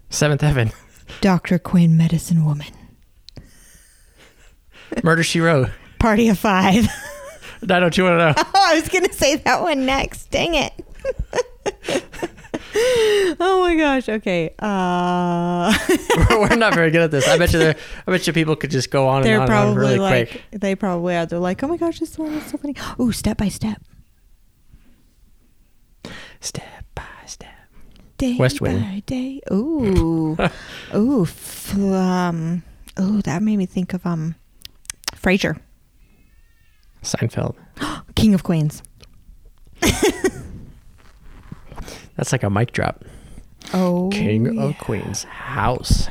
Seventh Heaven. Dr. Quinn, Medicine Woman. Murder She Wrote. Party of Five. *laughs* 90210. *laughs* Oh, I was gonna say that one next. Dang it. Oh my gosh. Okay. Uh, *laughs* We're not very good at this. I bet you there. I bet you people could just go on they're on and on probably really like quick. they probably are. They're like, oh my gosh, this one is so funny. Ooh, step by step. Step by step. Day West Wing. by day. Ooh. *laughs* ooh. Um. Ooh, that made me think of um, Frasier, Seinfeld. *gasps* King of Queens. *laughs* That's like a mic drop. Oh, King yeah. of Queens. House.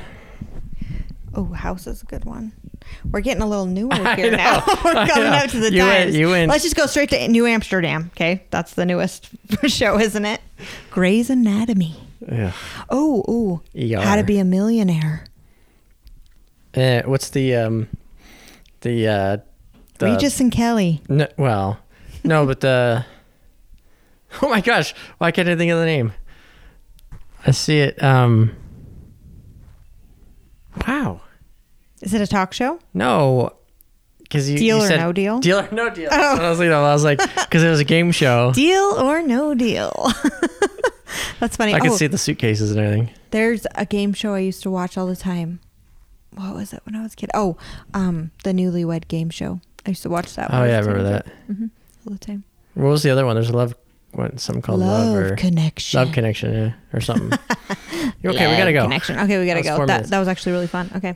Oh, House is a good one. We're getting a little newer *laughs* here now. *laughs* We're *laughs* coming up to the You win- you win. Let's just go straight to New Amsterdam. Okay, that's the newest show, isn't it? Grey's Anatomy. Yeah. Oh, ooh. ER. How to be a millionaire. Eh, what's the um, the uh, the Regis and Kelly. No, well, no, but the. *laughs* Oh my gosh! Why can't I think of the name? I see it. Um. Wow. Is it a talk show? No. Because you, Deal you or said no deal? Deal or no deal. Oh. What I was thinking of. I was like, *laughs* because it was a game show. Deal or no deal. *laughs* that's funny. I could oh, see the suitcases and everything. there's a game show I used to watch all the time. What was it when I was a kid? Oh, um, the Newlywed Game Show. I used to watch that. Oh yeah, I remember that. Mhm, all the time. What was the other one? There's a love, what something called love, Love or connection. love connection, yeah, or something. *laughs* okay, we gotta go. Connection. Okay, we gotta That go. That that was actually really fun. Okay.